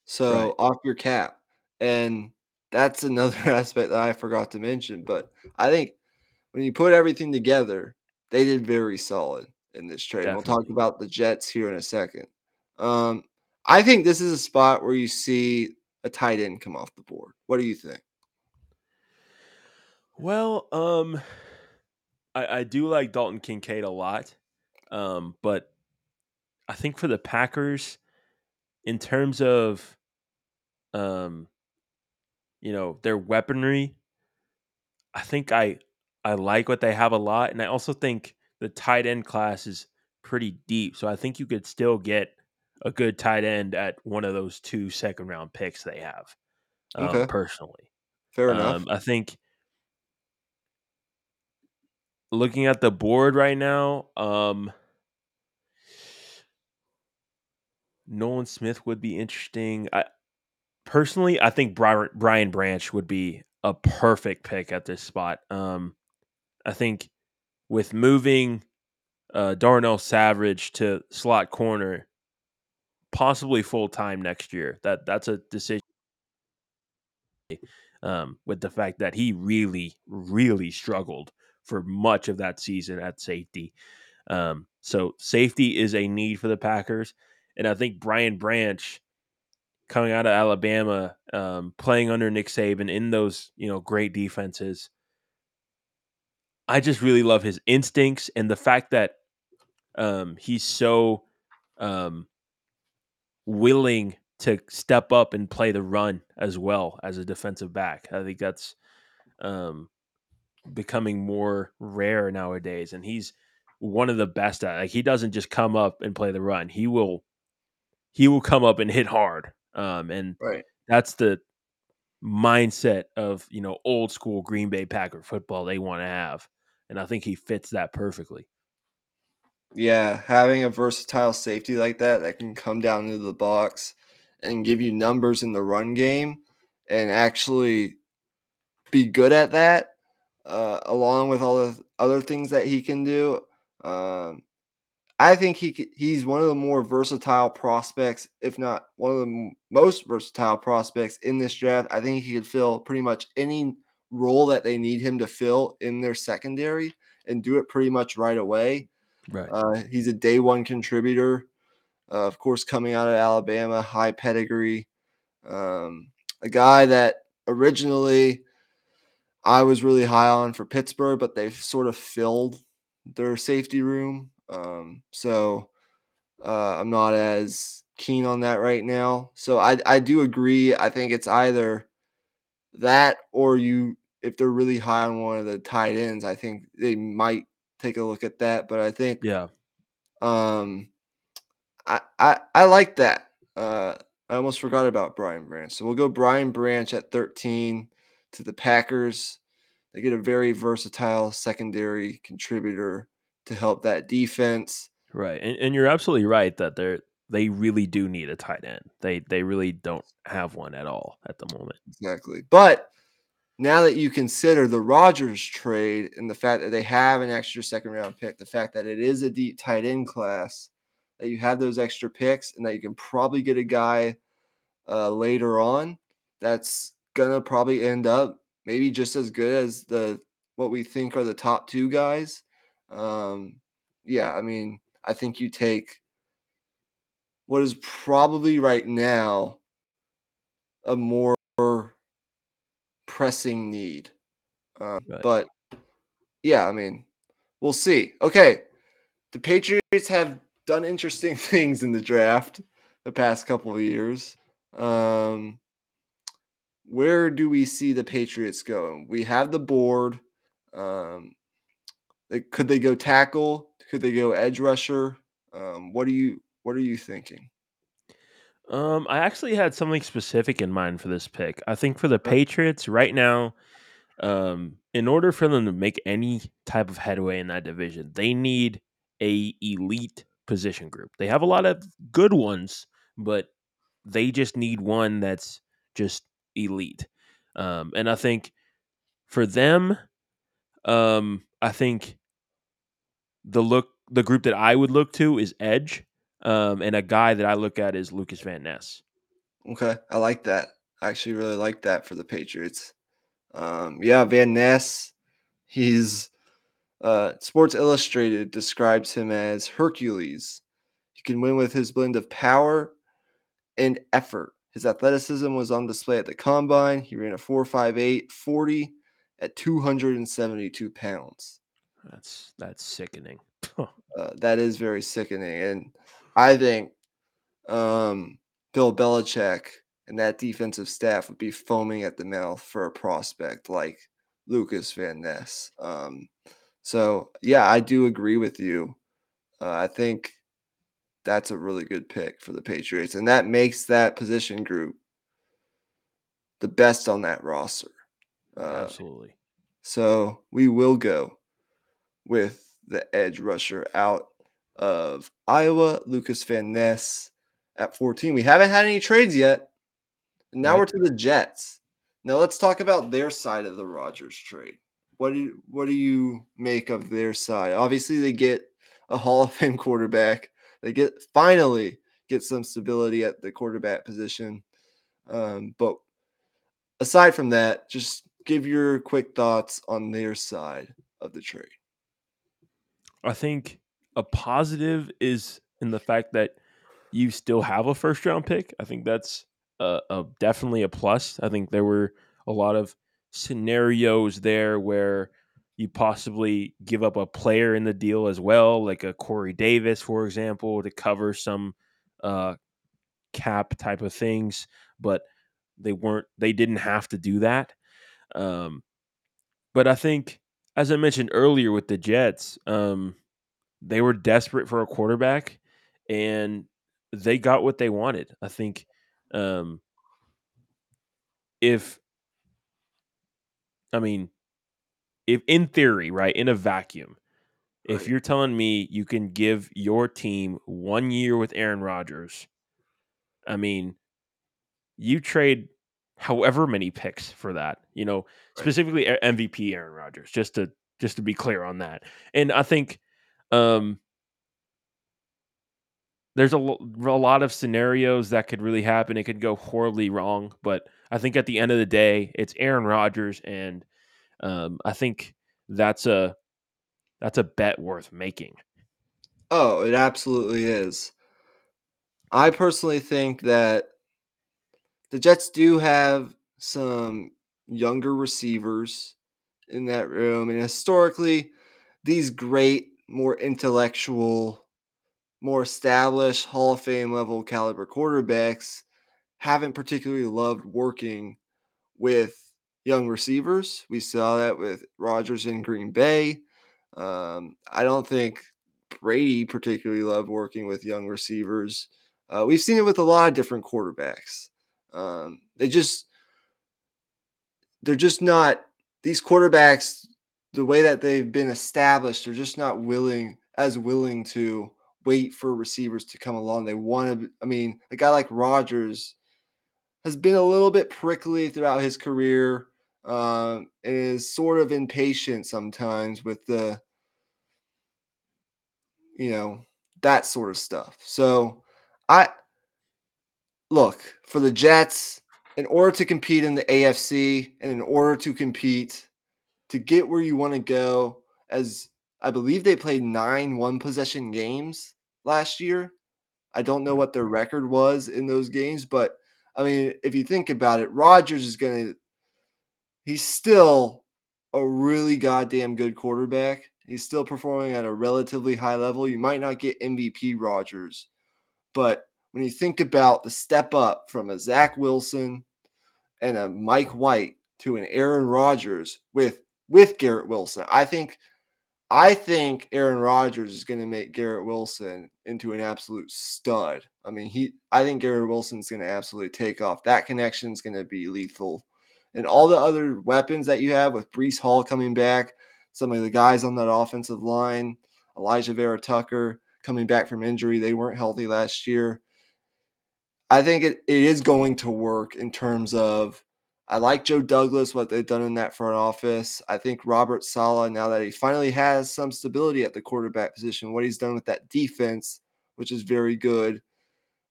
So Right. off your cap. And that's another aspect that I forgot to mention. But I think when you put everything together, they did very solid in this trade. And we'll talk about the Jets here in a second. Um, I think this is a spot where you see a tight end come off the board. What do you think? Well, um, I, I do like Dalton Kincaid a lot, um, but I think for the Packers, in terms of, um, you know, their weaponry, I think I I like what they have a lot, and I also think the tight end class is pretty deep. So I think you could still get a good tight end at one of those two second round picks they have. Um, Okay. personally, Fair enough. um, I think looking at the board right now, um, Nolan Smith would be interesting. I personally, I think Brian, Brian Branch would be a perfect pick at this spot. Um, I think with moving uh, Darnell Savage to slot corner, possibly full time next year, that that's a decision. Um, with the fact that he really, really struggled for much of that season at safety. Um, so safety is a need for the Packers, and I think Brian Branch coming out of Alabama, um, playing under Nick Saban in those you know great defenses. I just really love his instincts and the fact that um, he's so um, willing to step up and play the run as well as a defensive back. I think that's um, becoming more rare nowadays, and he's one of the best at. It. Like he doesn't just come up and play the run; he will he will come up and hit hard. Um, and Right. that's the mindset of you know old school Green Bay Packer football they want to have, and I think he fits that perfectly. Yeah, having a versatile safety like that that can come down into the box and give you numbers in the run game and actually be good at that, uh, along with all the other things that he can do. Um, I think he he's one of the more versatile prospects, if not one of the most versatile prospects in this draft. I think he could fill pretty much any role that they need him to fill in their secondary and do it pretty much right away. Right. Uh, he's a day one contributor, uh, of course, coming out of Alabama, high pedigree. Um, a guy that originally I was really high on for Pittsburgh, but they've sort of filled their safety room. Um, so uh, I'm not as keen on that right now. So I, I do agree. I think it's either that or you, if they're really high on one of the tight ends, I think they might take a look at that. But I think yeah. um, I, I I like that. Uh, I almost forgot about Brian Branch. So we'll go Brian Branch at 13 to the Packers. They get a very versatile secondary contributor to help that defense. Right. And, and you're absolutely right that they're they really do need a tight end. They they really don't have one at all at the moment. Exactly. But now that you consider the Rodgers trade and the fact that they have an extra second round pick, the fact that it is a deep tight end class, that you have those extra picks and that you can probably get a guy uh, later on that's gonna probably end up maybe just as good as the what we think are the top two guys. Um, yeah, I mean, I think you take what is probably right now a more pressing need. Um, Right. But yeah, I mean, we'll see. Okay, the Patriots have done interesting things in the draft the past couple of years. Um, where do we see the Patriots going? We have the board. Um, Like, could they go tackle? Could they go edge rusher? Um, what do you what are you thinking? Um, I actually had something specific in mind for this pick. I think for the Patriots right now, um, in order for them to make any type of headway in that division, they need a elite position group. They have a lot of good ones, but they just need one that's just elite. Um, and I think for them, um, I think the look the group that I would look to is Edge, um, and a guy that I look at is Lucas Van Ness. Okay, I like that. I actually really like that for the Patriots. Um, yeah, Van Ness, he's uh, Sports Illustrated describes him as Hercules. He can win with his blend of power and effort. His athleticism was on display at the combine. He ran a 4.58 40 at 272 pounds. That's that's sickening. uh, that is very sickening, and I think um, Bill Belichick and that defensive staff would be foaming at the mouth for a prospect like Lucas Van Ness. Um, so yeah, I do agree with you. Uh, I think that's a really good pick for the Patriots, and that makes that position group the best on that roster. Uh, Absolutely. So we will go with the edge rusher out of Iowa, Lucas Van Ness at 14. We haven't had any trades yet. Now right. we're to the Jets. Now let's talk about their side of the Rodgers trade. What do you, what do you make of their side? Obviously, they get a Hall of Fame quarterback. They get finally get some stability at the quarterback position. Um, but aside from that, just give your quick thoughts on their side of the trade. I think a positive is in the fact that you still have a first round pick. I think that's a, a, definitely a plus. I think there were a lot of scenarios there where you possibly give up a player in the deal as well, like a Corey Davis, for example, to cover some uh, cap type of things, but they weren't. They didn't have to do that. Um, but I think, as I mentioned earlier with the Jets, um, they were desperate for a quarterback, and they got what they wanted. I think um, if I mean, if in theory, right, in a vacuum, right. if you're telling me you can give your team one year with Aaron Rodgers, I mean, you trade however many picks for that, you know, right. specifically MVP Aaron Rodgers, just to just to be clear on that. And I think um there's a, a lot of scenarios that could really happen. It could go horribly wrong, but I think at the end of the day, it's Aaron Rodgers, and um, I think that's a that's a bet worth making. Oh, it absolutely is. I personally think that the Jets do have some younger receivers in that room, and historically, these great, more intellectual more established Hall of Fame level caliber quarterbacks haven't particularly loved working with young receivers. We saw that with Rodgers in Green Bay. Um, I don't think Brady particularly loved working with young receivers. Uh, we've seen it with a lot of different quarterbacks. Um, they just they're just not these quarterbacks the way that they've been established. They're just not willing as willing to wait for receivers to come along. They want to, I mean, a guy like Rodgers has been a little bit prickly throughout his career um, and is sort of impatient sometimes with the, you know, that sort of stuff. So I look for the Jets in order to compete in the AFC and in order to compete to get where you want to go as I believe they played nine one possession games last year. I don't know what their record was in those games, but I mean, if you think about it, Rodgers is going to, he's still a really goddamn good quarterback. He's still performing at a relatively high level. You might not get MVP Rodgers, but when you think about the step up from a Zach Wilson and a Mike White to an Aaron Rodgers with with Garrett Wilson, I think I think Aaron Rodgers is going to make Garrett Wilson into an absolute stud. I mean, he I think Garrett Wilson's going to absolutely take off. That connection is going to be lethal. And all the other weapons that you have with Breece Hall coming back, some of the guys on that offensive line, Alijah Vera-Tucker coming back from injury, they weren't healthy last year. I think it, it is going to work in terms of I like Joe Douglas, what they've done in that front office. I think Robert Saleh, now that he finally has some stability at the quarterback position, what he's done with that defense, which is very good.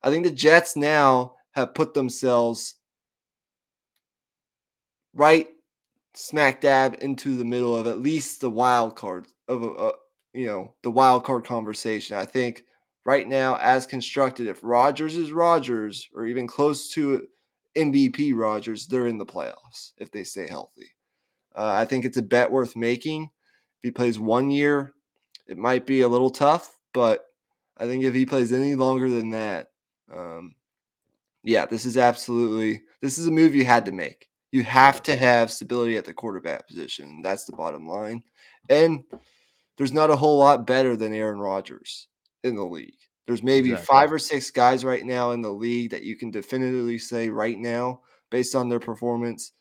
I think the Jets now have put themselves right smack dab into the middle of at least the wild card of a, a you know the wild card conversation. I think right now, as constructed, if Rodgers is Rodgers or even close to MVP Rodgers, they're in the playoffs if they stay healthy. Uh, I think it's a bet worth making. If he plays one year, it might be a little tough, but I think if he plays any longer than that, um, yeah, this is absolutely this is a move you had to make. You have to have stability at the quarterback position. That's the bottom line. And there's not a whole lot better than Aaron Rodgers in the league. There's maybe exactly. five or six guys right now in the league that you can definitively say right now, based on their performance,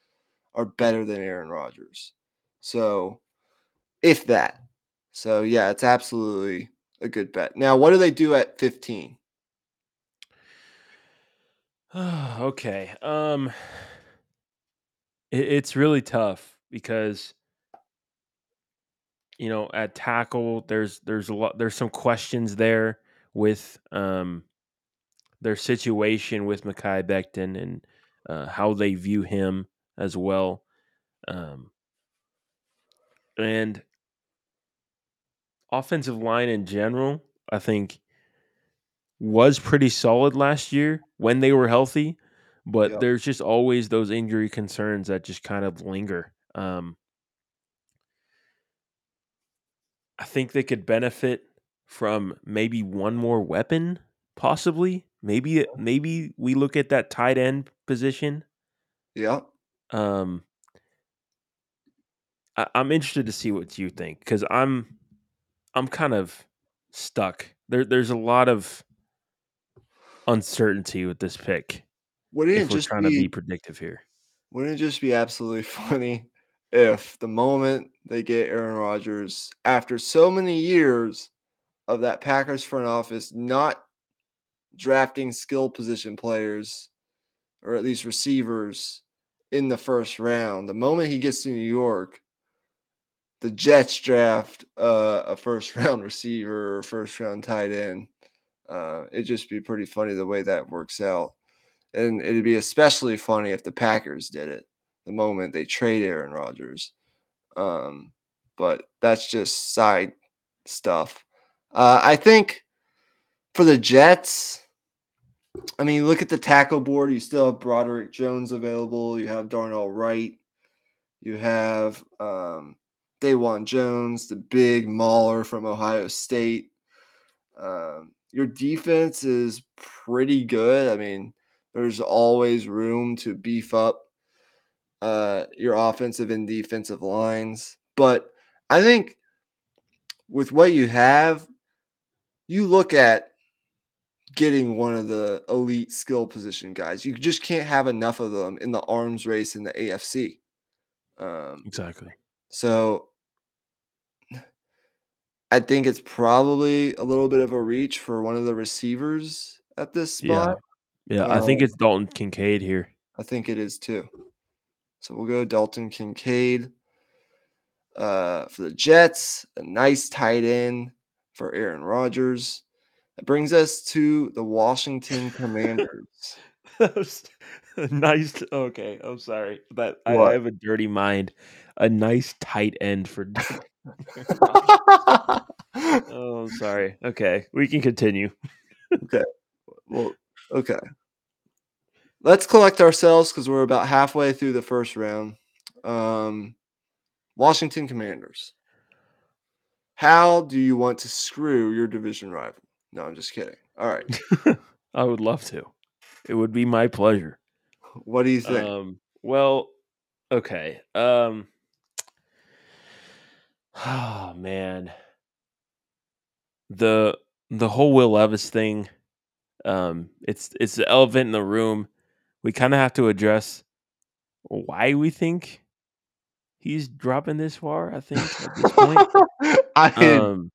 are better than Aaron Rodgers. So, if that. So, yeah, it's absolutely a good bet. Now, what do they do at 15? okay. Um it, it's really tough because you know, at tackle there's there's a lot there's some questions there with um, their situation with Mekhi Becton and uh, how they view him as well. Um, and offensive line in general, I think, was pretty solid last year when they were healthy, but yep. there's just always those injury concerns that just kind of linger. Um, I think they could benefit from maybe one more weapon, possibly. Maybe maybe we look at that tight end position. Yeah. Um, I, I'm interested to see what you think because I'm I'm kind of stuck. There there's a lot of uncertainty with this pick. Wouldn't it just trying be, to be predictive here? Wouldn't it just be absolutely funny if the moment they get Aaron Rodgers after so many years of that Packers front office not drafting skill position players or at least receivers in the first round. The moment he gets to New York, the Jets draft uh, a first round receiver or first round tight end. Uh, it'd just be pretty funny the way that works out. And it'd be especially funny if the Packers did it the moment they trade Aaron Rodgers. Um, but that's just side stuff. Uh, I think for the Jets, I mean, look at the tackle board. You still have Broderick Jones available. You have Darnell Wright. You have um, Dawand Jones, the big mauler from Ohio State. Um, your defense is pretty good. I mean, there's always room to beef up uh, your offensive and defensive lines. But I think with what you have, you look at getting one of the elite skill position guys. You just can't have enough of them in the arms race in the AFC. Um, exactly. So I think it's probably a little bit of a reach for one of the receivers at this spot. Yeah, yeah I think it's Dalton Kincaid here. I think it is too. So we'll go Dalton Kincaid uh, for the Jets. A nice tight end for Aaron Rodgers. That brings us to the Washington Commanders. nice. Okay, I'm sorry, but I, I, have a dirty mind. A nice tight end for. oh, sorry. Okay, we can continue. okay. Well, okay. Let's collect ourselves because we're about halfway through the first round. Um, Washington Commanders. How do you want to screw your division rival? No, I'm just kidding. All right. I would love to. It would be my pleasure. What do you think? Um, well, okay. Um, Oh man. The the whole Will Levis thing, um, it's it's the elephant in the room. We kind of have to address why we think he's dropping this far. I think at this point. I mean, Um,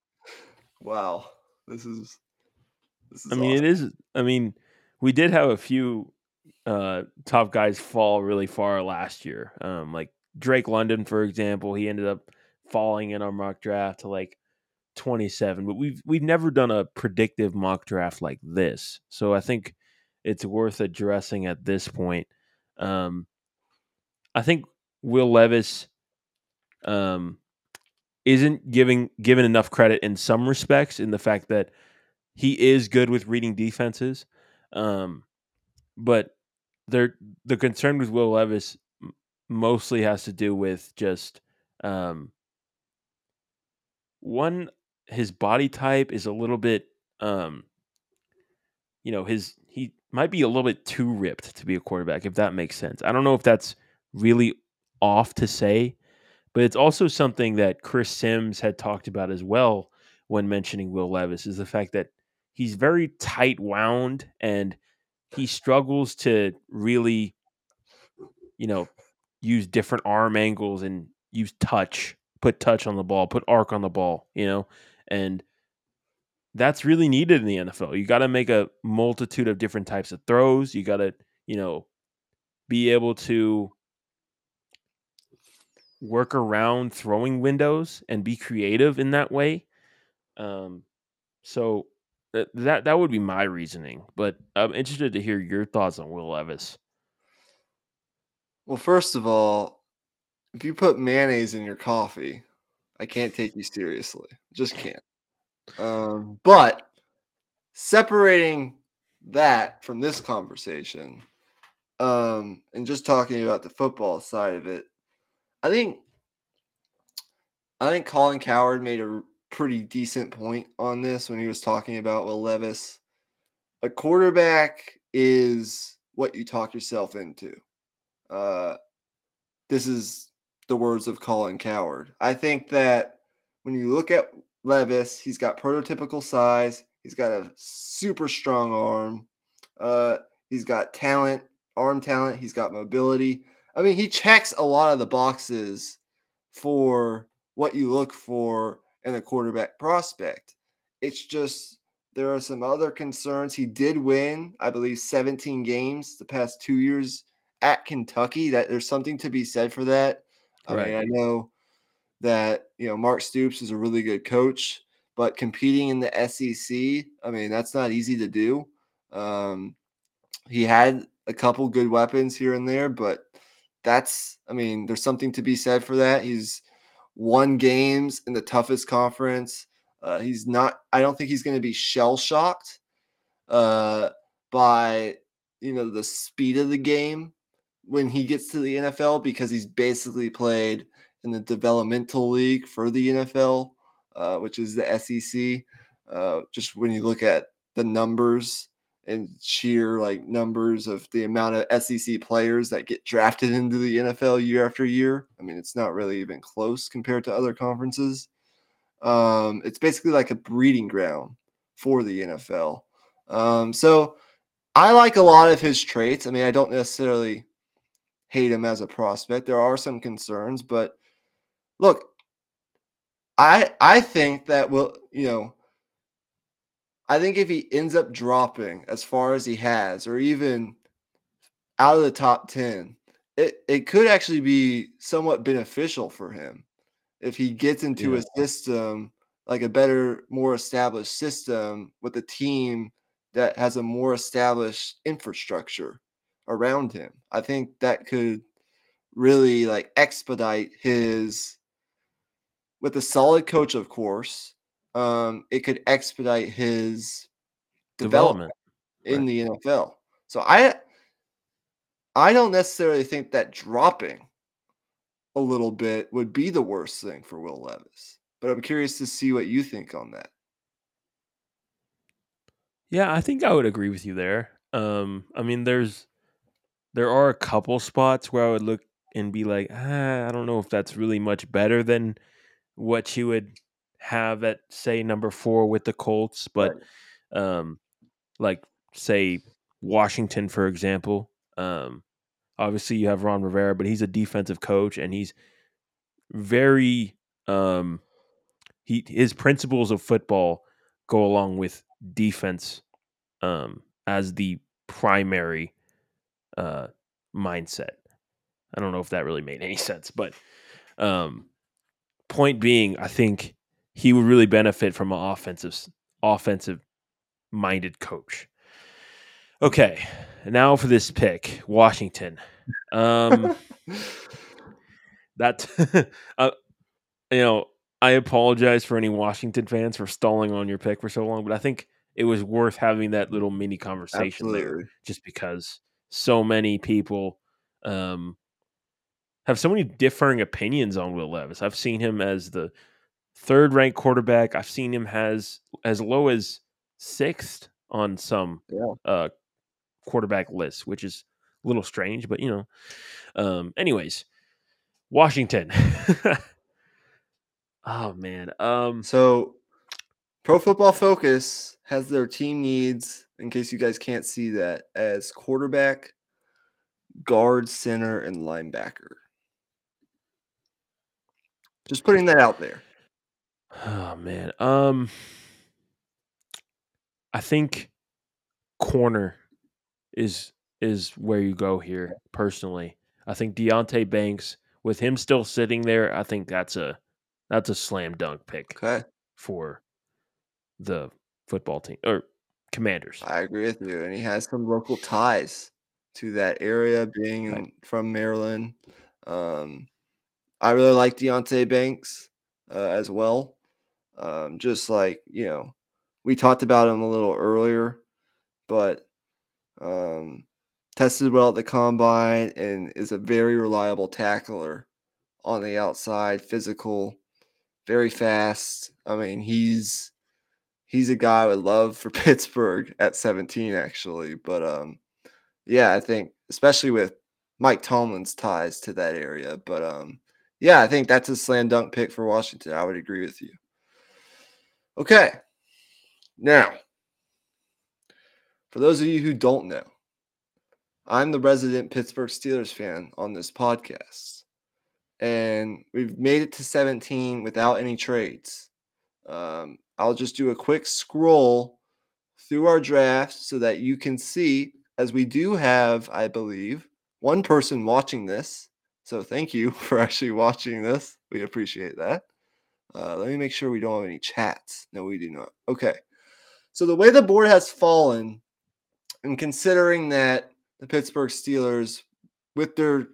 wow, this is this is. I mean, it is. I mean, we did have a few uh, top guys fall really far last year. Um, like Drake London, for example, he ended up falling in our mock draft to like 27. But we've we've never done a predictive mock draft like this, so I think it's worth addressing at this point. Um, I think Will Levis um, isn't giving given enough credit in some respects in the fact that he is good with reading defenses. Um, but there the concern with Will Levis mostly has to do with just um, one his body type is a little bit um, you know his he might be a little bit too ripped to be a quarterback if that makes sense. I don't know if that's really off to say, but it's also something that Chris Sims had talked about as well when mentioning Will Levis is the fact that he's very tight wound and he struggles to really, you know, use different arm angles and use touch, put touch on the ball, put arc on the ball, you know, and that's really needed in the NFL. You got to make a multitude of different types of throws. You got to, you know, be able to work around throwing windows and be creative in that way. Um, so that that that would be my reasoning. But I'm interested to hear your thoughts on Will Levis. Well, first of all, if you put mayonnaise in your coffee, I can't take you seriously. Just can't. Um, but separating that from this conversation, um, and just talking about the football side of it, I think I think Colin Cowherd made a pretty decent point on this when he was talking about Will Levis. A quarterback is what you talk yourself into. Uh, this is the words of Colin Cowherd. I think that when you look at Levis, he's got prototypical size. He's got a super strong arm. Uh, he's got talent, arm talent. He's got mobility. I mean, he checks a lot of the boxes for what you look for in a quarterback prospect. It's just there are some other concerns. He did win, I believe, 17 games the past two years at Kentucky. That there's something to be said for that. I mean, I know that you know Mark Stoops is a really good coach, but competing in the SEC, I mean, that's not easy to do. Um, he had a couple good weapons here and there, but that's, I mean, there's something to be said for that. He's won games in the toughest conference. Uh, he's not, I don't think he's going to be shell shocked uh, by, you know, the speed of the game when he gets to the NFL because he's basically played in the developmental league for the NFL, uh, which is the SEC. Uh, just when you look at the numbers and sheer like numbers of the amount of SEC players that get drafted into the NFL year after year, I mean, it's not really even close compared to other conferences. Um, it's basically like a breeding ground for the NFL. Um, so I like a lot of his traits. I mean, I don't necessarily hate him as a prospect. There are some concerns, but look, I I think that will, you know, I think if he ends up dropping as far as he has, or even out of the top 10, it, it could actually be somewhat beneficial for him if he gets into Yeah. a system like a better, more established system with a team that has a more established infrastructure around him. I think that could really like expedite his with a solid coach, of course. Um, it could expedite his development Development. in the NFL. So I I don't necessarily think that dropping a little bit would be the worst thing for Will Levis. But I'm curious to see what you think on that. Yeah, I think I would agree with you there. Um, I mean, there's there are a couple spots where I would look and be like, ah, I don't know if that's really much better than what you would have at say number four with the Colts, but Right. um, like say Washington, for example. Um, obviously, you have Ron Rivera, but he's a defensive coach, and he's very um, he his principles of football go along with defense um, as the primary uh, mindset. I don't know if that really made any sense, but um, point being, I think he would really benefit from an offensive offensive minded coach. Okay, now for this pick, Washington. Um, that uh, you know, I apologize for any Washington fans for stalling on your pick for so long, but I think it was worth having that little mini conversation there, just because so many people um, have so many differing opinions on Will Levis. I've seen him as the third ranked quarterback. I've seen him as as low as sixth on some Yeah. uh, quarterback lists, which is a little strange, but you know. Um, anyways, Washington. oh man. Um, So, Pro Football Focus has their team needs, in case you guys can't see that, as quarterback, guard, center, and linebacker. Just putting that out there. Oh man. Um, I think corner is is where you go here. Personally, I think Deonte Banks, with him still sitting there, I think that's a that's a slam dunk pick Okay. for the football team or Commanders. I agree with you. And he has some local ties to that area, being Right. from Maryland. Um, I really like Deonte Banks uh, as well. Um, just like, you know, we talked about him a little earlier, but um, tested well at the combine and is a very reliable tackler on the outside, physical, very fast. I mean, he's he's a guy I would love for Pittsburgh at 17, actually. But um, yeah, I think especially with Mike Tomlin's ties to that area. But um, yeah, I think that's a slam dunk pick for Washington. I would agree with you. Okay. Now, for those of you who don't know, I'm the resident Pittsburgh Steelers fan on this podcast. And we've made it to 17 without any trades. Um, I'll just do a quick scroll through our draft so that you can see, as we do have, I believe, one person watching this. So thank you for actually watching this. We appreciate that. Uh, let me make sure we don't have any chats. No, we do not. Okay. So the way the board has fallen, and considering that the Pittsburgh Steelers, with their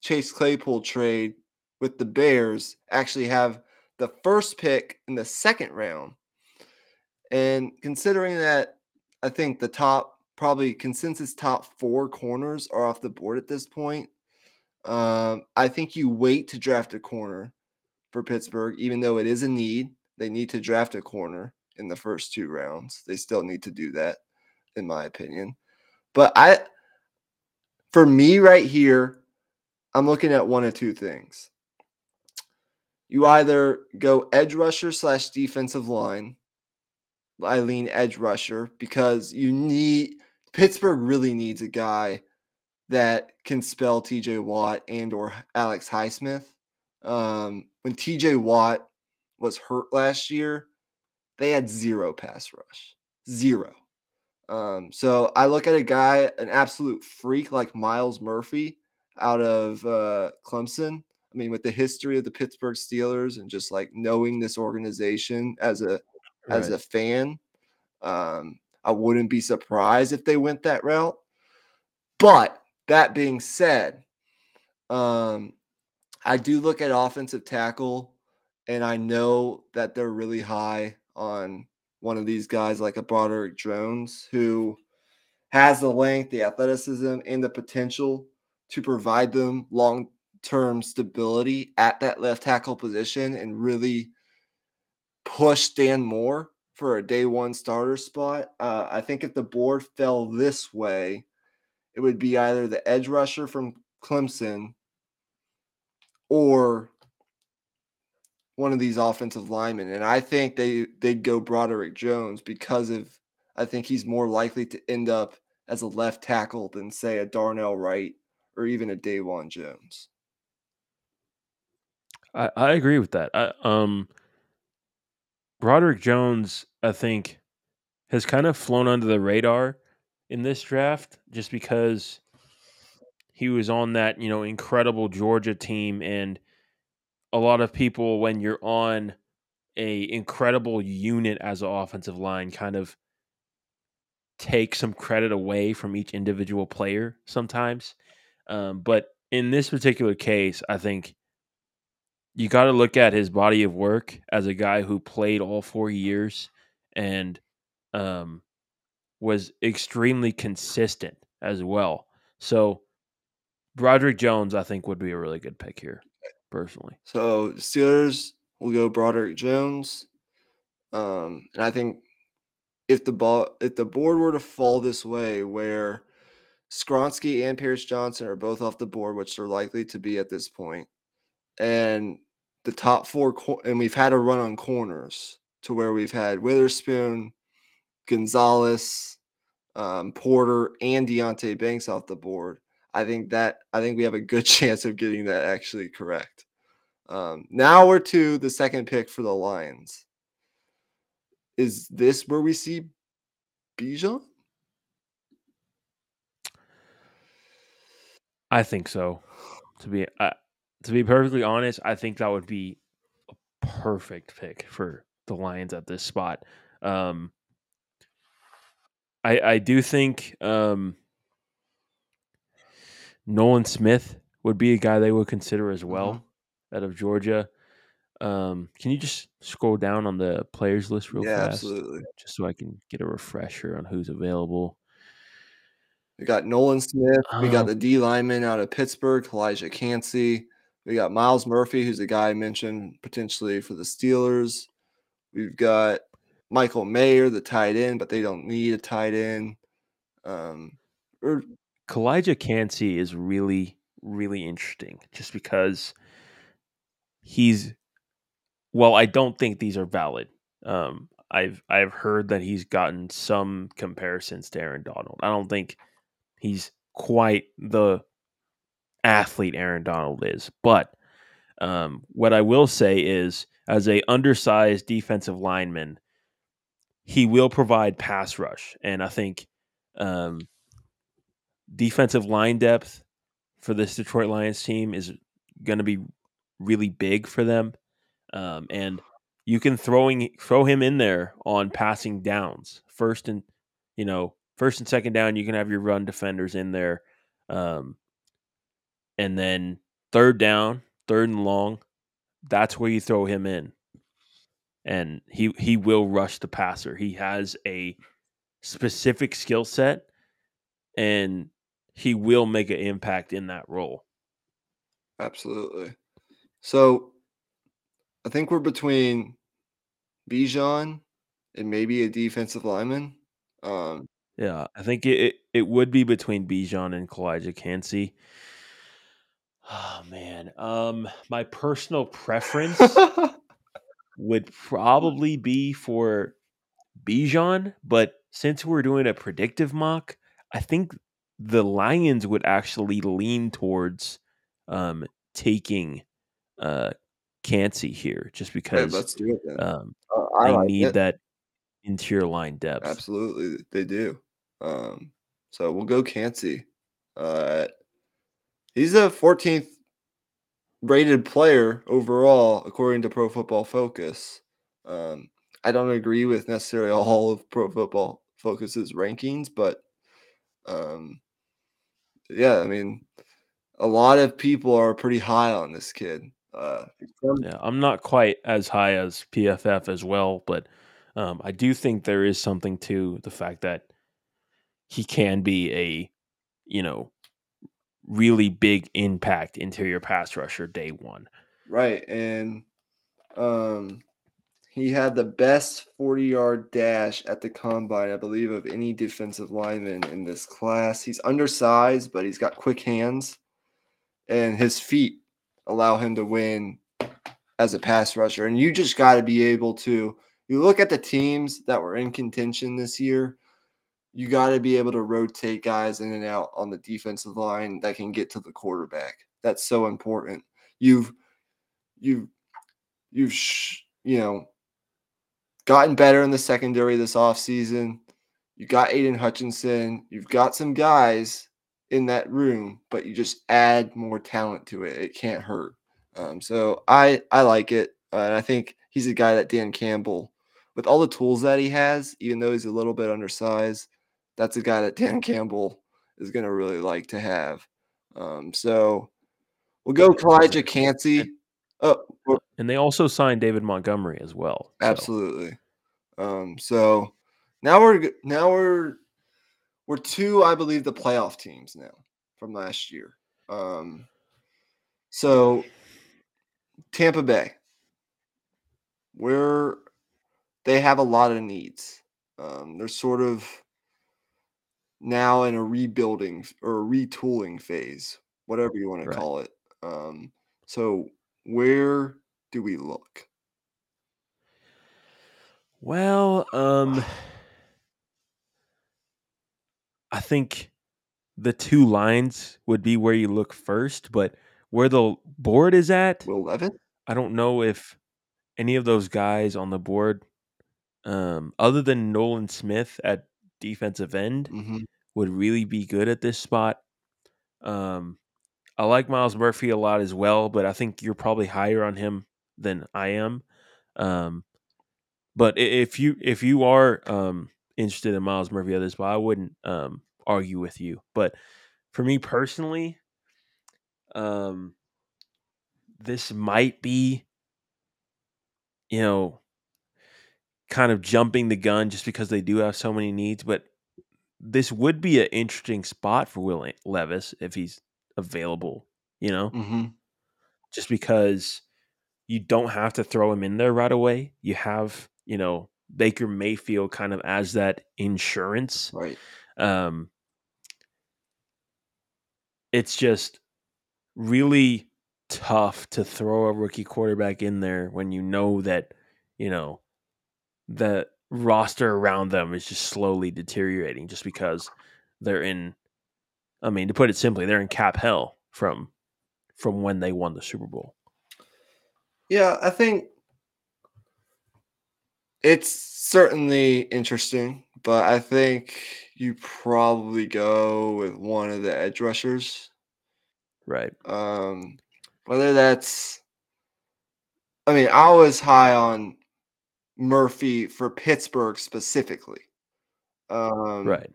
Chase Claypool trade with the Bears, actually have the first pick in the second round. And considering that I think the top, probably consensus top four corners are off the board at this point, um, I think you wait to draft a corner for Pittsburgh, even though it is a need. They need to draft a corner in the first two rounds. They still need to do that, in my opinion. But I, for me right here, I'm looking at one of two things. You either go edge rusher slash defensive line. I lean edge rusher because you need Pittsburgh really needs a guy that can spell TJ Watt and or Alex Highsmith. Um, when TJ Watt was hurt last year, they had zero pass rush, zero. Um, so I look at a guy, an absolute freak like Myles Murphy out of uh, Clemson. I mean, with the history of the Pittsburgh Steelers and just like knowing this organization as a as a fan, um, I wouldn't be surprised if they went that route. But that being said, um, I do look at offensive tackle, and I know that they're really high on one of these guys like a Broderick Jones, who has the length, the athleticism, and the potential to provide them long term stability at that left tackle position and really push Dan Moore for a day one starter spot. Uh, I think if the board fell this way, it would be either the edge rusher from Clemson or one of these offensive linemen, and I think they they'd go Broderick Jones because of I think he's more likely to end up as a left tackle than say a Darnell Wright or even a Dawand Jones. I, I agree with that. I, um, Broderick Jones, I think, has kind of flown under the radar in this draft just because he was on that you know incredible Georgia team, and a lot of people when you're on a incredible unit as an offensive line, kind of take some credit away from each individual player sometimes. Um, but in this particular case, I think you got to look at his body of work as a guy who played all four years and um, was extremely consistent as well. So Broderick Jones, I think, would be a really good pick here, personally. So Steelers will go Broderick Jones, um, and I think if the ball if the board were to fall this way, where Skoronski and Paris Johnson are both off the board, which they're likely to be at this point, and the top four, and we've had a run on corners to where we've had Witherspoon, Gonzalez, um, Porter, and Deonte Banks off the board. I think that I think we have a good chance of getting that actually correct. Um, now we're to the second pick for the Lions. Is this where we see Bijan? I think so. To be uh, to be perfectly honest, I think that would be a perfect pick for the Lions at this spot. Um, I I do think um, Nolan Smith would be a guy they would consider as well mm-hmm. out of Georgia. Um, can you just scroll down on the players list real yeah, fast? Absolutely. Just so I can get a refresher on who's available. We got Nolan Smith. Um, we got um the D lineman out of Pittsburgh, Calijah Kancey. We got Myles Murphy, who's the guy I mentioned potentially for the Steelers. We've got Michael Mayer, the tight end, but they don't need a tight end. Um, or Calijah Kancey is really, really interesting just because he's well, I don't think these are valid. Um, I've I've heard that he's gotten some comparisons to Aaron Donald. I don't think he's quite the athlete Aaron Donald is, but um, what I will say is, as a undersized defensive lineman, he will provide pass rush, and I think um, defensive line depth for this Detroit Lions team is going to be really big for them. Um, and you can throwing throw him in there on passing downs, first and you know first and second down. You can have your run defenders in there, um, and then third down, third and long. That's where you throw him in, and he he will rush the passer. He has a specific skill set, and he will make an impact in that role. Absolutely. So I think we're between Bijan and maybe a defensive lineman. Um, yeah, I think it, it, would be between Bijan and Calijah Kancey. Oh man, um, my personal preference would probably be for Bijan, but since we're doing a predictive mock, I think the Lions would actually lean towards um, taking uh, Kancey here, just because let's do it. Then. Um, uh, they like need it. that interior line depth. Absolutely, they do. Um, so we'll go Kancey. Uh, he's a 14th rated player overall, according to Pro Football Focus. Um, I don't agree with necessarily all of Pro Football Focus's rankings, but um, yeah, I mean, a lot of people are pretty high on this kid. Uh, yeah, I'm not quite as high as PFF as well, but um, I do think there is something to the fact that he can be a, you know, really big impact interior pass rusher day one. Right, and um, he had the best 40 yard dash at the combine, I believe, of any defensive lineman in this class. He's undersized, but he's got quick hands, and his feet allow him to win as a pass rusher. And you just got to be able to, you look at the teams that were in contention this year, you got to be able to rotate guys in and out on the defensive line that can get to the quarterback. That's so important. You've, you've, you've, you know, gotten better in the secondary this offseason. You got Aidan Hutchinson. You've got some guys in that room, but you just add more talent to it. It can't hurt. Um, so I I like it, uh, and I think he's a guy that Dan Campbell, with all the tools that he has, even though he's a little bit undersized, that's a guy that Dan Campbell is going to really like to have. Um, so we'll go Calijah Kancey. Oh, and they also signed David Montgomery as well. So. Absolutely. Um, so now we're now we're we're two, I believe, the playoff teams now from last year. Um, so Tampa Bay, where they have a lot of needs. Um, they're sort of now in a rebuilding or a retooling phase, whatever you want to right. call it. Um, so where do we look? Well, um, I think the two lines would be where you look first, but where the board is at, Will Levis. I don't know if any of those guys on the board, um, other than Nolan Smith at defensive end, mm-hmm. would really be good at this spot. Um, I like Myles Murphy a lot as well, but I think you're probably higher on him than I am. Um, but if you if you are um, interested in Myles Murphy at this I wouldn't um, argue with you. But for me personally, um, this might be, you know, kind of jumping the gun just because they do have so many needs. But this would be an interesting spot for Will Levis if he's available. You know, mm-hmm. just because you don't have to throw him in there right away. You have, you know, Baker Mayfield kind of as that insurance. Right. Um, it's just really tough to throw a rookie quarterback in there when you know that, you know, the roster around them is just slowly deteriorating just because they're in I mean, to put it simply, they're in cap hell from from when they won the Super Bowl. Yeah, I think it's certainly interesting, but I think you probably go with one of the edge rushers. Right. Um, whether that's, I mean, I was high on Murphy for Pittsburgh specifically. Um, right.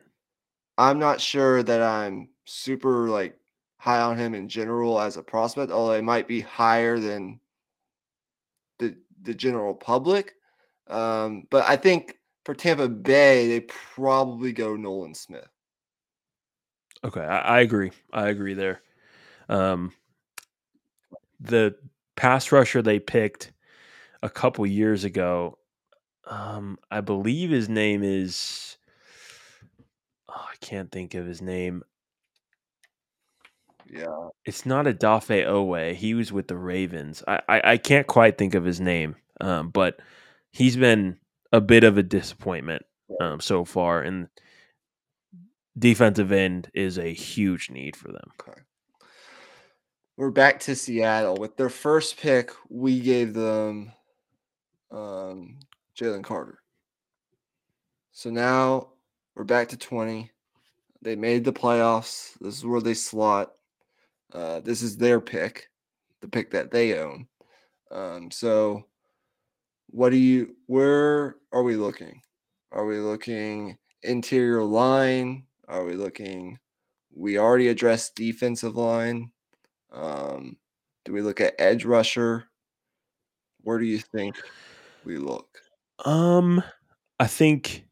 I'm not sure that I'm super like high on him in general as a prospect, although it might be higher than the the general public. Um, but I think for Tampa Bay, they probably go Nolan Smith. Okay, I, I agree. I agree there. Um, the pass rusher they picked a couple years ago, um, I believe his name is. Oh, I can't think of his name. Yeah, it's not Odafe Oweh. He was with the Ravens. I, I, I can't quite think of his name, um, but he's been a bit of a disappointment um, so far, and defensive end is a huge need for them. Okay. We're back to Seattle. With their first pick, we gave them um, Jalen Carter. So now we're back to 20. They made the playoffs. This is where they slot. Uh, this is their pick, the pick that they own. Um, so what do you where are we looking? Are we looking interior line? Are we looking we already addressed defensive line? Um, do we look at edge rusher? Where do you think we look? Um, I think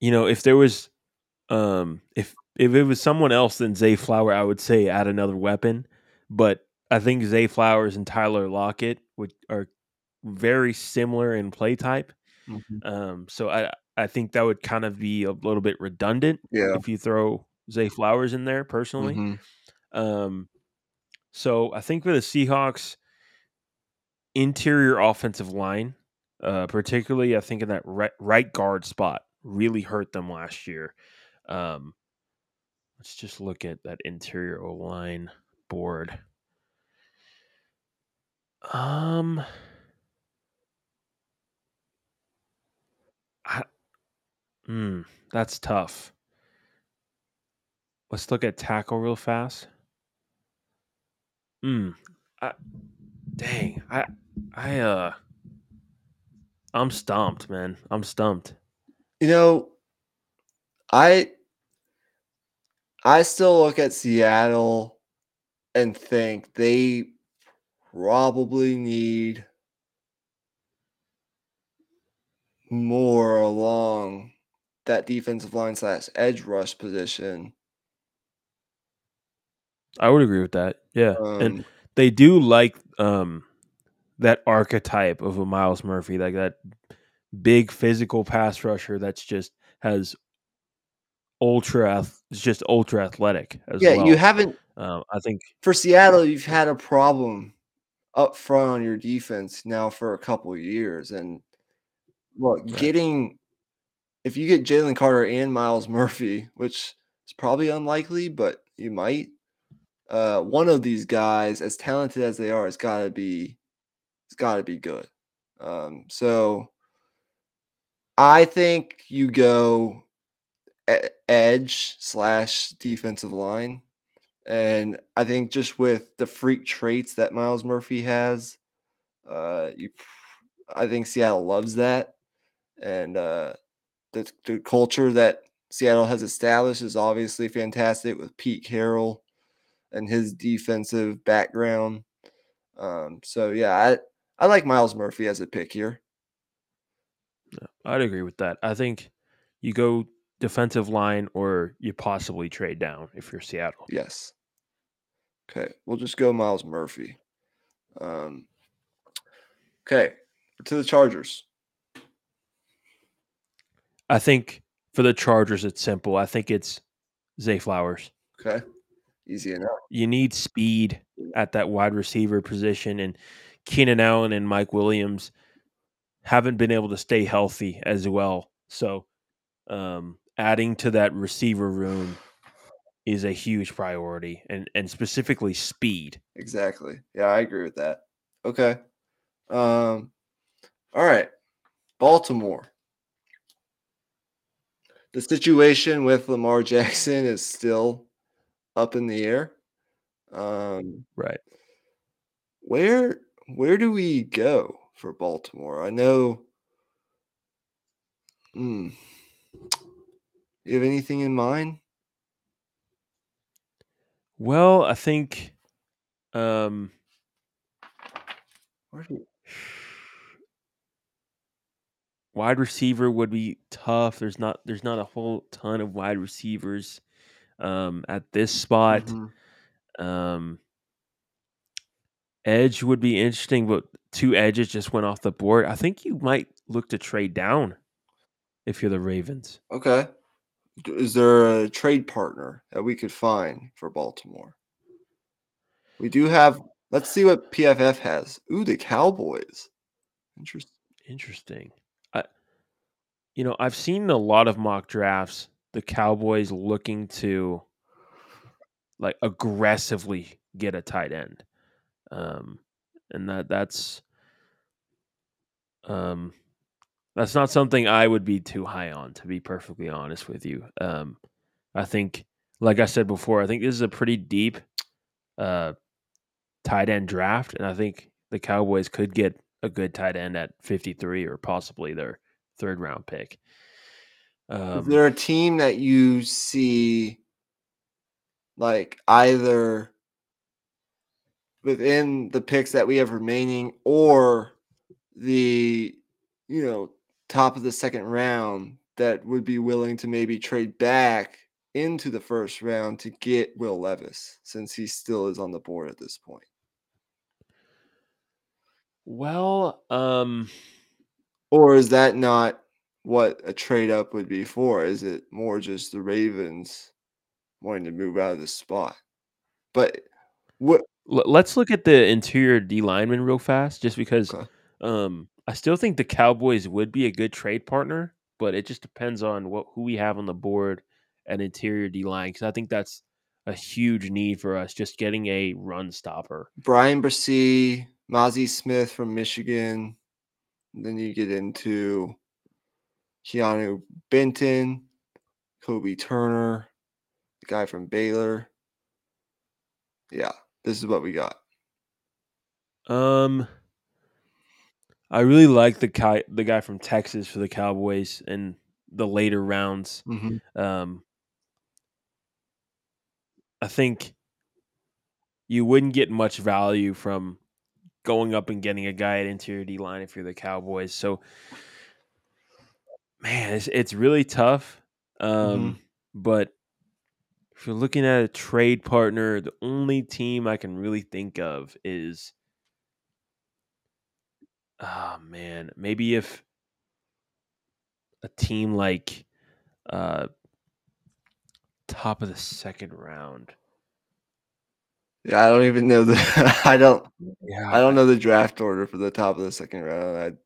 you know if there was, um, if if it was someone else than Zay Flower, I would say add another weapon. But I think Zay Flowers and Tyler Lockett would are very similar in play type. Mm-hmm. Um, so I I think that would kind of be a little bit redundant yeah. if you throw Zay Flowers in there personally. Mm-hmm. Um, So I think for the Seahawks, interior offensive line, uh, particularly I think in that right, right guard spot, really hurt them last year. Um, let's just look at that interior line board. Um, I, mm, that's tough. Let's look at tackle real fast. Hmm. I, dang. I I uh I'm stumped, man. I'm stumped. You know, I I still look at Seattle and think they probably need more along that defensive line slash edge rush position. I would agree with that. Yeah. Um, and they do like um that archetype of a Myles Murphy, like that big physical pass rusher that's just has ultra it's just ultra athletic as yeah, well. you haven't um, I think for Seattle, you've had a problem up front on your defense now for a couple of years. And look, Right. getting if you get Jalen Carter and Myles Murphy, which is probably unlikely, but you might. Uh, one of these guys, as talented as they are, has got to be, it's got to be good. Um, so I think you go edge slash defensive line, and I think just with the freak traits that Myles Murphy has, uh, you, I think Seattle loves that, and uh, the the culture that Seattle has established is obviously fantastic with Pete Carroll and his defensive background. Um, so yeah, I I like Myles Murphy as a pick here. I'd agree with that. I think you go defensive line or you possibly trade down if you're Seattle. Yes. Okay, we'll just go Myles Murphy. Um, okay, to the Chargers. I think for the Chargers, it's simple. I think it's Zay Flowers. Okay, easy enough. You need speed at that wide receiver position, and Keenan Allen and Mike Williams haven't been able to stay healthy as well. So, um, adding to that receiver room is a huge priority, and and specifically speed. Exactly. Yeah, I agree with that. Okay. Um, all right. Baltimore. The situation with Lamar Jackson is still up in the air. Um, Right. where where do we go for Baltimore? I know. Hmm. You have anything in mind? Well, I think um, wide receiver would be tough. There's not there's not a whole ton of wide receivers um, at this spot. Mhm. Um, edge would be interesting, but two edges just went off the board. I think you might look to trade down if you're the Ravens. Okay. Is there a trade partner that we could find for Baltimore? We do have. Let's see what PFF has. Ooh, the Cowboys. Interesting. Interesting. I, you know, I've seen a lot of mock drafts. The Cowboys looking to like aggressively get a tight end, um, and that that's um, that's not something I would be too high on. To be perfectly honest with you, um, I think, like I said before, I think this is a pretty deep uh, tight end draft, and I think the Cowboys could get a good tight end at 53 or possibly their third round pick. Is Um, there a team that you see like either within the picks that we have remaining or the you know top of the second round that would be willing to maybe trade back into the first round to get Will Levis since he still is on the board at this point? well, um, Or is that not what a trade up would be for? Is it more just the Ravens wanting to move out of the spot? But what let's look at the interior D lineman real fast, just because Okay. um, I still think the Cowboys would be a good trade partner, but it just depends on what who we have on the board and interior D line because I think that's a huge need for us, just getting a run stopper. Bryan Bresee, Mazi Smith from Michigan. Then you get into Keanu Benton, Kobie Turner, the guy from Baylor. Yeah, this is what we got. Um, I really like the guy, the guy from Texas for the Cowboys in the later rounds. Mm-hmm. Um, I think you wouldn't get much value from going up and getting a guy at interior D line if you're the Cowboys. So, man, it's it's really tough. Um, but if you're looking at a trade partner, the only team I can really think of is, oh man, maybe if a team like uh, top of the second round. Yeah, I don't even know the. I don't. Yeah, I don't know the draft order for the top of the second round.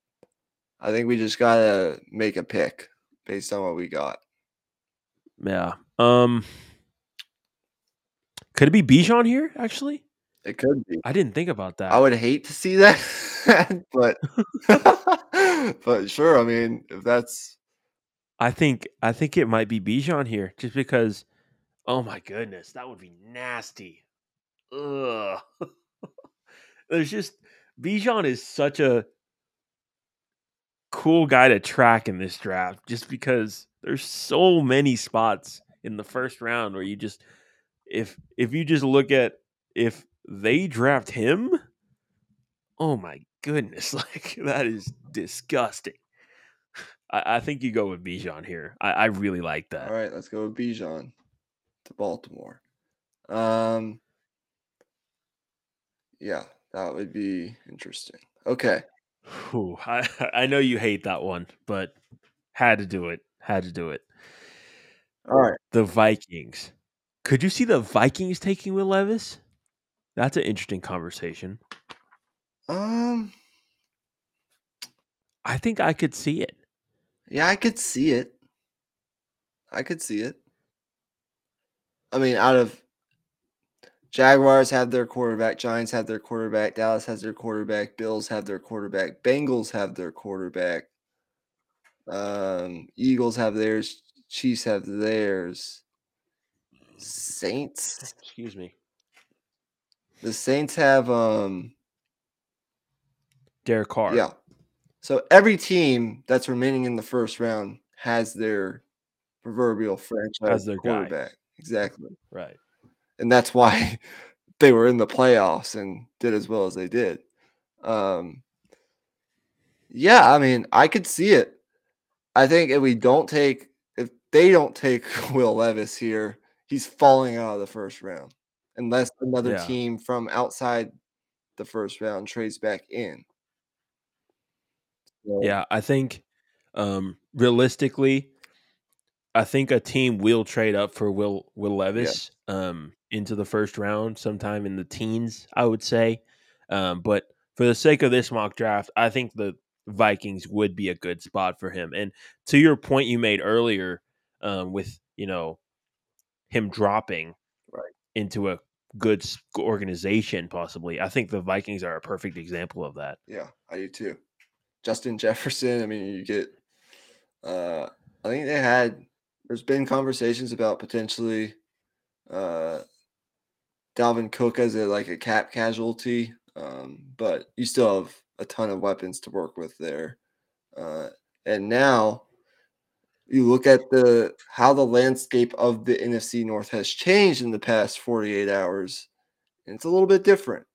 I, I think we just gotta make a pick based on what we got. Yeah. Um. Could it be Bijan here? Actually, It could be. I didn't think about that. I would hate to see that, but but sure. I mean, if that's I think I think it might be Bijan here, just because. Oh my goodness, that would be nasty. Ugh. There's just Bijan is such a cool guy to track in this draft, just because there's so many spots in the first round where you just if if you just look at if they draft him, oh my goodness, like that is disgusting. I, I think you go with Bijan here. I, I really like that. all right. Let's go with Bijan to Baltimore. Um, yeah, that would be interesting. Okay. I I know you hate that one, but had to do it. Had to do it. All right. The Vikings. Could you see the Vikings taking Will Levis? That's an interesting conversation. Um. I think I could see it. Yeah, I could see it. I could see it. I mean, out of Jaguars have their quarterback, Giants have their quarterback, Dallas has their quarterback, Bills have their quarterback, Bengals have their quarterback, um, Eagles have theirs, Chiefs have theirs, Saints. Excuse me. The Saints have um Derek Carr. yeah. So every team that's remaining in the first round has their proverbial franchise their guy. quarterback. Exactly. Right. and that's why they were in the playoffs and did as well as they did. Um, yeah, I mean, I could see it. I think if we don't take, if they don't take Will Levis here, he's falling out of the first round, unless another Yeah. team from outside the first round trades back in. Yeah, I think um realistically, I think a team will trade up for Will Will Levis um into the first round sometime in the teens, I would say. Um, but for the sake of this mock draft, I think the Vikings would be a good spot for him. And to your point you made earlier, um, with you know him dropping Right. into a good organization, possibly, I think the Vikings are a perfect example of that. yeah, I do too. Justin Jefferson. I mean, you get. Uh, I think they had. There's been conversations about potentially, uh, Dalvin Cook as a like a cap casualty, um, but you still have a ton of weapons to work with there. Uh, and now, you look at the how the landscape of the NFC North has changed in the past 48 hours, and it's a little bit different.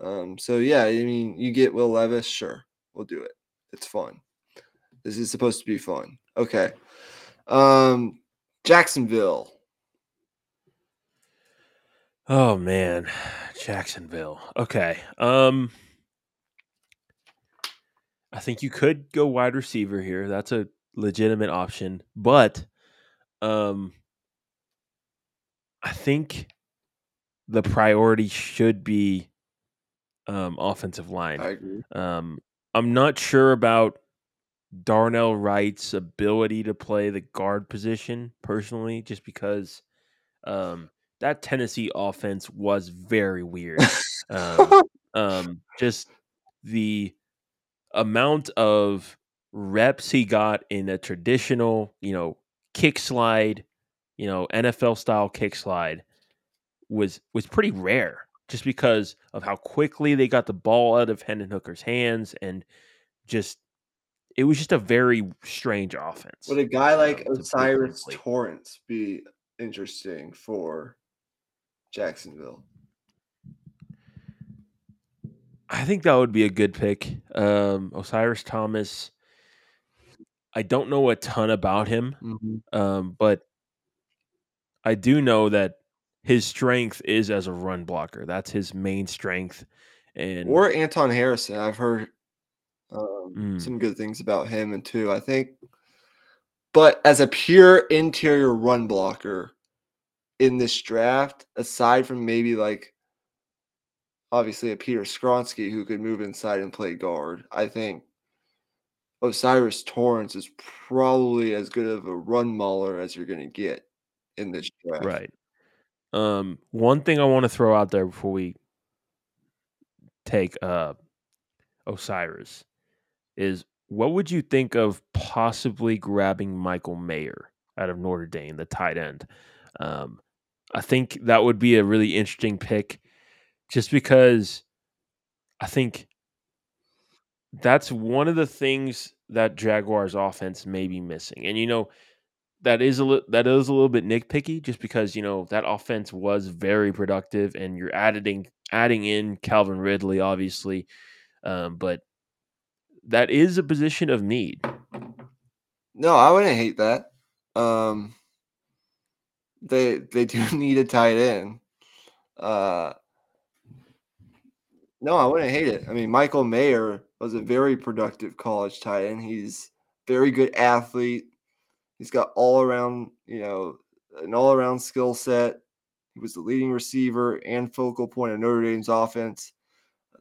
Um, so yeah, I mean, you get Will Levis, sure, we'll do it. It's fun. This is supposed to be fun. Okay. Um, Jacksonville. Oh man, Jacksonville. Okay. Um I think you could go wide receiver here. That's a legitimate option, but um I think the priority should be um, offensive line. I agree. Um, I'm not sure about Darnell Wright's ability to play the guard position personally, just because um, that Tennessee offense was very weird. um, um, just the amount of reps he got in a traditional, you know, kick slide, you know, NFL style kick slide was was pretty rare just because of how quickly they got the ball out of Hendon Hooker's hands and just it was just a very strange offense. Would a guy like um, O'Cyrus simply. Torrence be interesting for Jacksonville? I think that would be a good pick. Um, O'Cyrus Thomas. I don't know a ton about him, um, but I do know that his strength is as a run blocker. That's his main strength. And Or Anton Harrison. I've heard um, Mm. some good things about him and too. I think, but as a pure interior run blocker in this draft, aside from maybe like obviously a Peter Skoronski who could move inside and play guard, I think O'Cyrus Torrence is probably as good of a run mauler as you're going to get in this draft. right. Um, one thing I want to throw out there before we take uh, O'Cyrus is what would you think of possibly grabbing Michael Mayer out of Notre Dame, the tight end? Um, I think that would be a really interesting pick just because I think that's one of the things that Jaguars offense may be missing. And you know, that is a li- that is a little bit nitpicky just because, you know, that offense was very productive and you're adding adding in Calvin Ridley obviously. Um, but that is a position of need. No, I wouldn't hate that. Um, they they do need a tight end. Uh, no, I wouldn't hate it. I mean, Michael Mayer was a very productive college tight end. He's very good athlete. He's got all around, you know, an all around skill set. He was the leading receiver and focal point of Notre Dame's offense,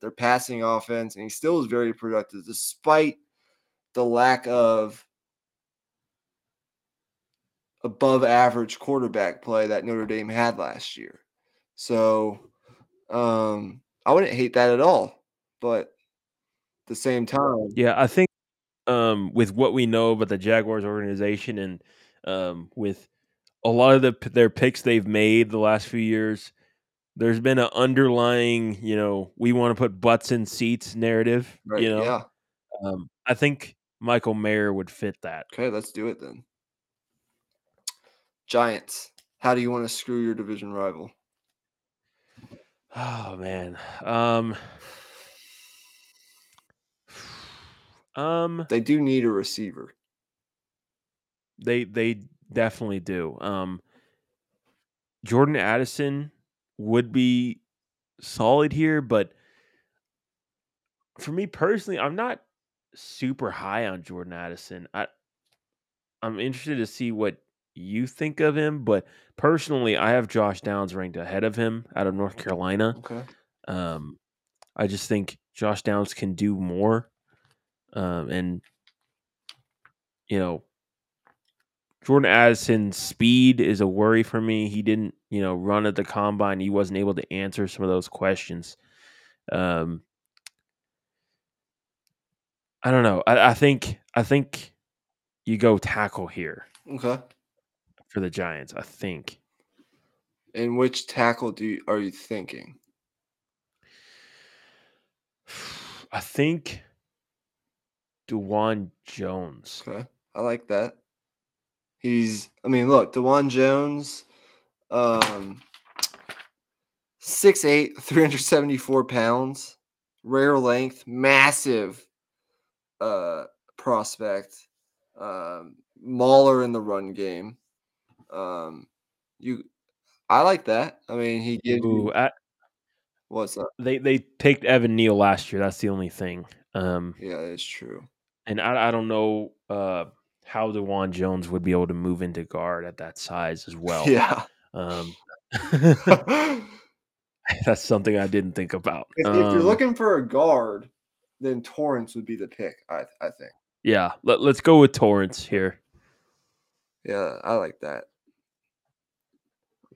their passing offense, and he still was very productive despite the lack of above average quarterback play that Notre Dame had last year. So um, I wouldn't hate that at all. But at the same time, Yeah, I think um, with what we know about the Jaguars organization and um, with a lot of the their picks they've made the last few years, there's been an underlying, you know, we want to put butts in seats narrative. right? You know, Yeah. um, I think Michael Mayer would fit that. Okay, let's do it then. Giants. How do you want to screw your division rival? Oh man, um, um, They do need a receiver. They they definitely do. Um, Jordan Addison would be solid here, but for me personally, I'm not super high on Jordan Addison. I I'm interested to see what you think of him, but personally, I have Josh Downs ranked ahead of him out of North Carolina. Okay. Um, I just think Josh Downs can do more, um, and you know, Jordan Addison's speed is a worry for me. He didn't, you know, run at the combine. He wasn't able to answer some of those questions. Um, I don't know. I, I think I think you go tackle here Okay. for the Giants. I think. And which tackle do you, are you thinking? I think Dawand Jones. Okay. I like that. He's I mean, look, Dawand Jones, um 6'8, 374 pounds, rare length, massive uh prospect. Um mauler in the run game. Um you I like that. I mean he gives Ooh, you I, what's up? they they picked Evan Neal last year. That's the only thing. Um, Yeah, it's true. And I, I don't know uh, how Dawand Jones would be able to move into guard at that size as well. Yeah. Um, That's something I didn't think about. If, if you're Um, looking for a guard, then Torrence would be the pick. I I think. yeah, let, let's go with Torrence here. Yeah, I like that.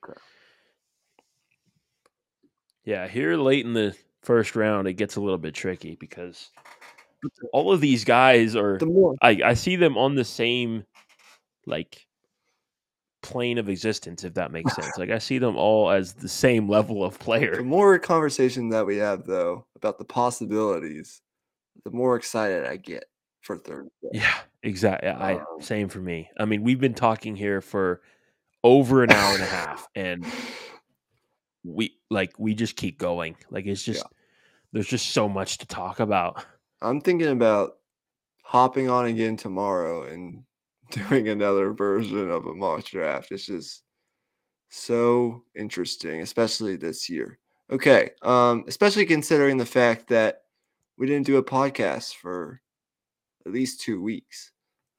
Okay. Yeah, here late in the first round, it gets a little bit tricky because all of these guys are. The more I, I see them on the same like plane of existence, if that makes sense. Like I see them all as the same level of player. the more conversation that we have though about the possibilities, the more excited I get for third. Yeah, exactly. I Um, same for me. I mean, we've been talking here for over an hour and a half, and we like we just keep going. Like it's just there's just so much to talk about. I'm thinking about hopping on again tomorrow and doing another version of a mock draft. It's just so interesting, especially this year. Okay, um, especially considering the fact that we didn't do a podcast for at least two weeks.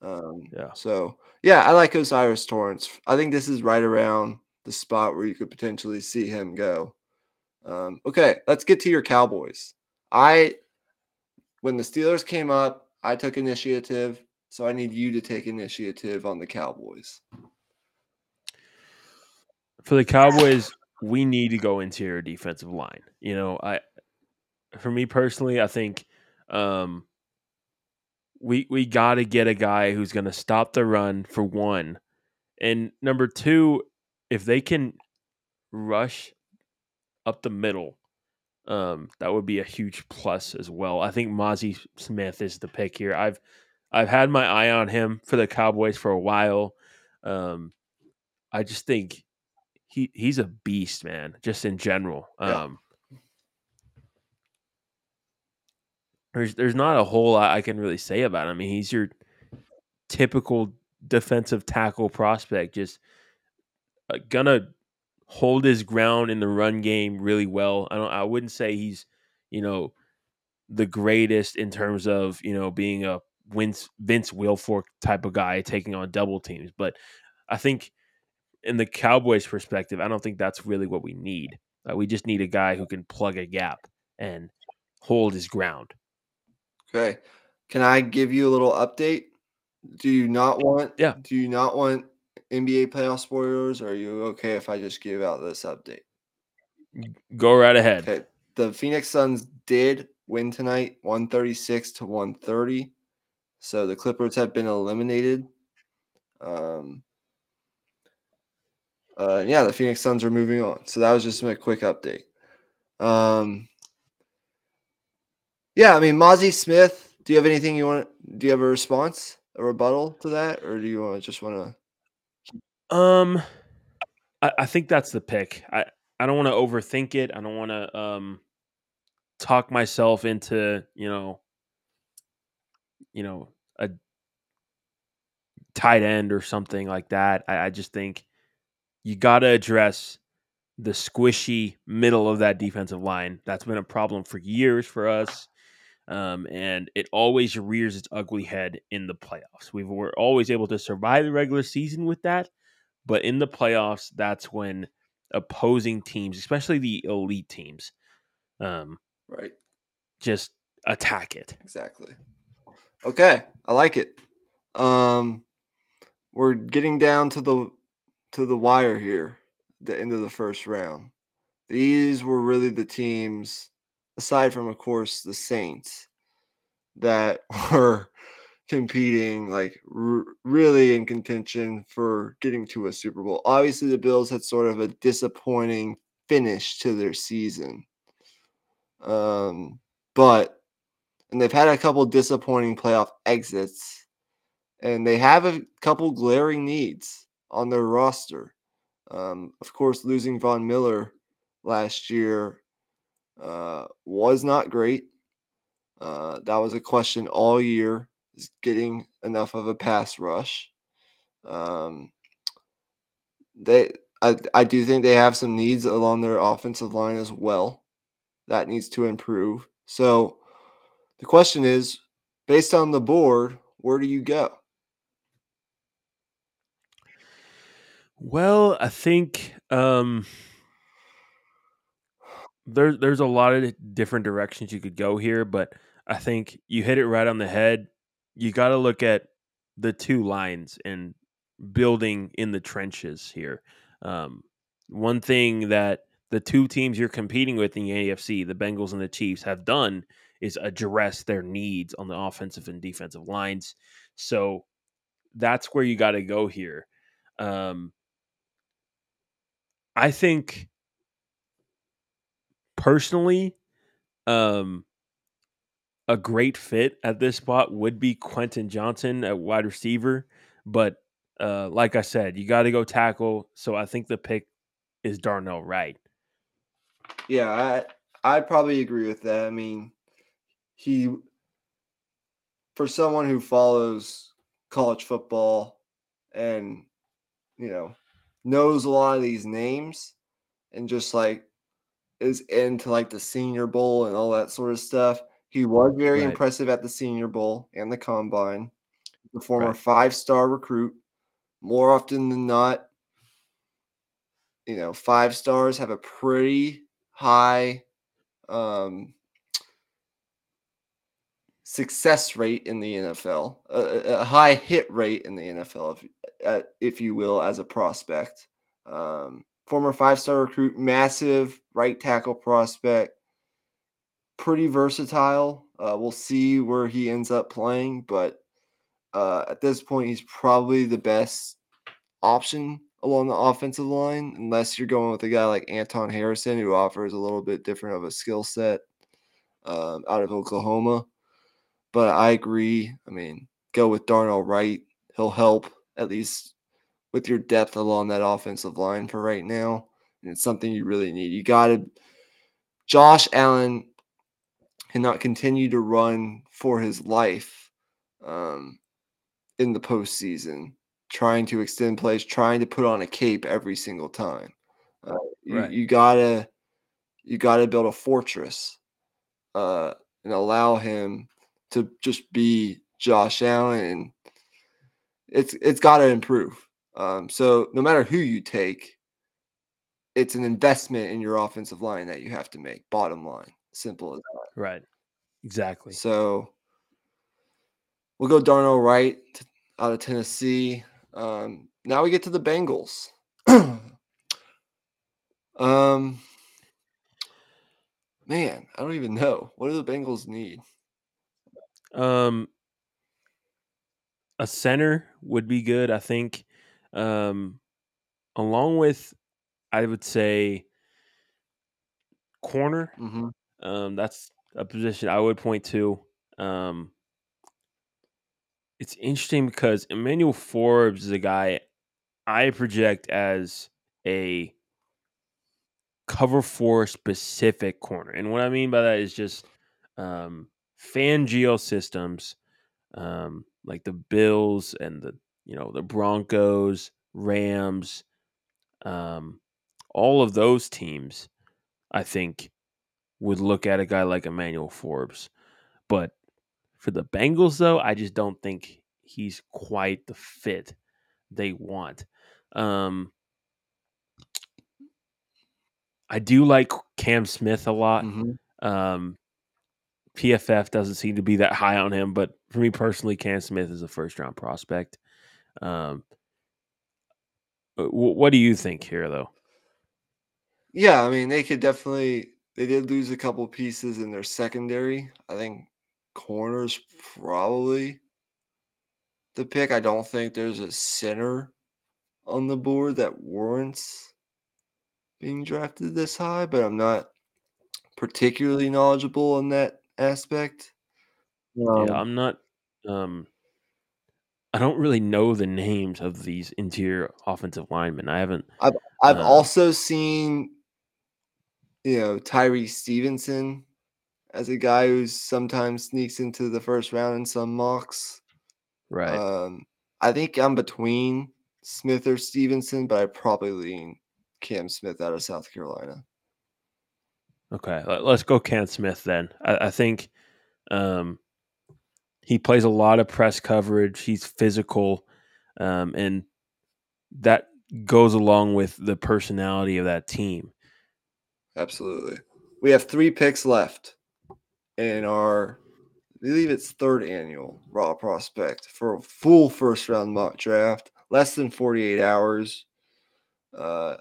Um, Yeah. So yeah, I like O'Cyrus Torrence. I think this is right around the spot where you could potentially see him go. Um, okay, let's get to your Cowboys. I when the Steelers came up, I took initiative, so I need you to take initiative on the Cowboys. For the Cowboys, we need to go interior defensive line. You know, I for me personally, I think um we we got to get a guy who's going to stop the run for one. And number 2, if they can rush up the middle, um, that would be a huge plus as well. I think Mazi Smith is the pick here. I've I've had my eye on him for the Cowboys for a while. Um, I just think he he's a beast, man. Just in general. Yeah. Um, there's there's not a whole lot I can really say about him. I mean, he's your typical defensive tackle prospect, just uh, gonna hold his ground in the run game really well. I don't. I wouldn't say he's, you know, the greatest in terms of you know being a Vince Vince Wilfork type of guy taking on double teams, but I think in the Cowboys' perspective, I don't think that's really what we need. Uh, we just need a guy who can plug a gap and hold his ground. Okay. Can I give you a little update? Do you not want Yeah. do you not want NBA playoff spoilers or are you okay if I just give out this update? Go right ahead. Okay. The Phoenix Suns did win tonight 136 to 130. So the Clippers have been eliminated. Um uh, yeah, the Phoenix Suns are moving on. So that was just a quick update. Um, yeah, I mean, Mazi Smith, do you have anything you want? Do you have a response, a rebuttal to that, or do you want to just want to? Um, I, I think that's the pick. I I don't want to overthink it. I don't want to um talk myself into you know you know a tight end or something like that. I, I just think you got to address the squishy middle of that defensive line. That's been a problem for years for us. Um, and it always rears its ugly head in the playoffs. We were always able to survive the regular season with that, but in the playoffs, that's when opposing teams, especially the elite teams, um, Right. just attack it. Exactly. Okay, I like it. Um, we're getting down to the to the wire here, the end of the first round. These were really the teams, aside from of course the Saints, that were competing like r- really in contention for getting to a Super Bowl. Obviously, the Bills had sort of a disappointing finish to their season. Um, but and they've had a couple disappointing playoff exits, and they have a couple glaring needs on their roster. Um, of course, losing Von Miller last year uh, was not great. Uh, that was a question all year: is getting enough of a pass rush. Um, they, I, I do think they have some needs along their offensive line as well. That needs to improve. So the question is, based on the board, where do you go? Well, I think um, there's there's a lot of different directions you could go here, but I think you hit it right on the head. You got to look at the two lines and building in the trenches here. Um, one thing that the two teams you're competing with in the AFC, the Bengals and the Chiefs, have done is address their needs on the offensive and defensive lines. So that's where you got to go here. Um, I think personally, um, a great fit at this spot would be Quentin Johnston at wide receiver, but uh, like I said, you got to go tackle. So I think the pick is Darnell Wright. Yeah, I I'd probably agree with that. I mean, he for someone who follows college football and you know knows a lot of these names and just like is into like the senior bowl and all that sort of stuff. He was very Right. impressive at the senior bowl and the combine. The former Right. five-star recruit. More often than not, you know, five stars have a pretty high um, success rate in the NFL, a, a- a high hit rate in the NFL, if, uh, if you will, as a prospect. Um, former five star recruit, massive right tackle prospect, pretty versatile. Uh, we'll see where he ends up playing, but uh, at this point, he's probably the best option along the offensive line, unless you're going with a guy like Anton Harrison, who offers a little bit different of a skill set um, out of Oklahoma. But I agree. I mean, go with Darnell Wright. He'll help at least with your depth along that offensive line for right now. And it's something you really need. You got to. Josh Allen cannot continue to run for his life um, in the postseason, trying to extend plays, trying to put on a cape every single time. Uh, you, Right. you gotta you gotta build a fortress uh, and allow him to just be Josh Allen, and it's it's got to improve. Um, so no matter who you take, it's an investment in your offensive line that you have to make. Bottom line, simple as that. Right. Exactly. So we'll go Darnell Wright out of Tennessee. Um, now we get to the Bengals. um, man, I don't even know. What do the Bengals need? Um, a center would be good, I think. Um, along with, I would say, corner. Mm-hmm. Um, that's a position I would point to. Um, it's interesting because Emmanuel Forbes is a guy I project as a cover four specific corner, and what I mean by that is just um, Fangio systems, um, like the Bills and the you know the Broncos, Rams, um, all of those teams. I think would look at a guy like Emmanuel Forbes, but for the Bengals, though, I just don't think he's quite the fit they want. Um, I do like Cam Smith a lot. Mm-hmm. Um, PFF doesn't seem to be that high on him, but for me personally, Cam Smith is a first round prospect. Um, uh, what do you think here, though? Yeah, I mean, they could definitely. They did lose a couple pieces in their secondary. I think corners probably the pick. I don't think there's a center on the board that warrants being drafted this high, but I'm not particularly knowledgeable in that aspect. Um, yeah, I'm not. Um, I don't really know the names of these interior offensive linemen. I haven't. I've um, also seen, you know, Tyree Stevenson as a guy who sometimes sneaks into the first round in some mocks. Right. Um, I think I'm between Smith or Stevenson, but I probably lean Cam Smith out of South Carolina. Okay, let- let's go Cam Smith then. I, I think um, he plays a lot of press coverage. He's physical, um, and that goes along with the personality of that team. Absolutely. we have three picks left in our, I believe it's third annual Raw Prospect for a full first round mock draft. Less than 48 hours uh,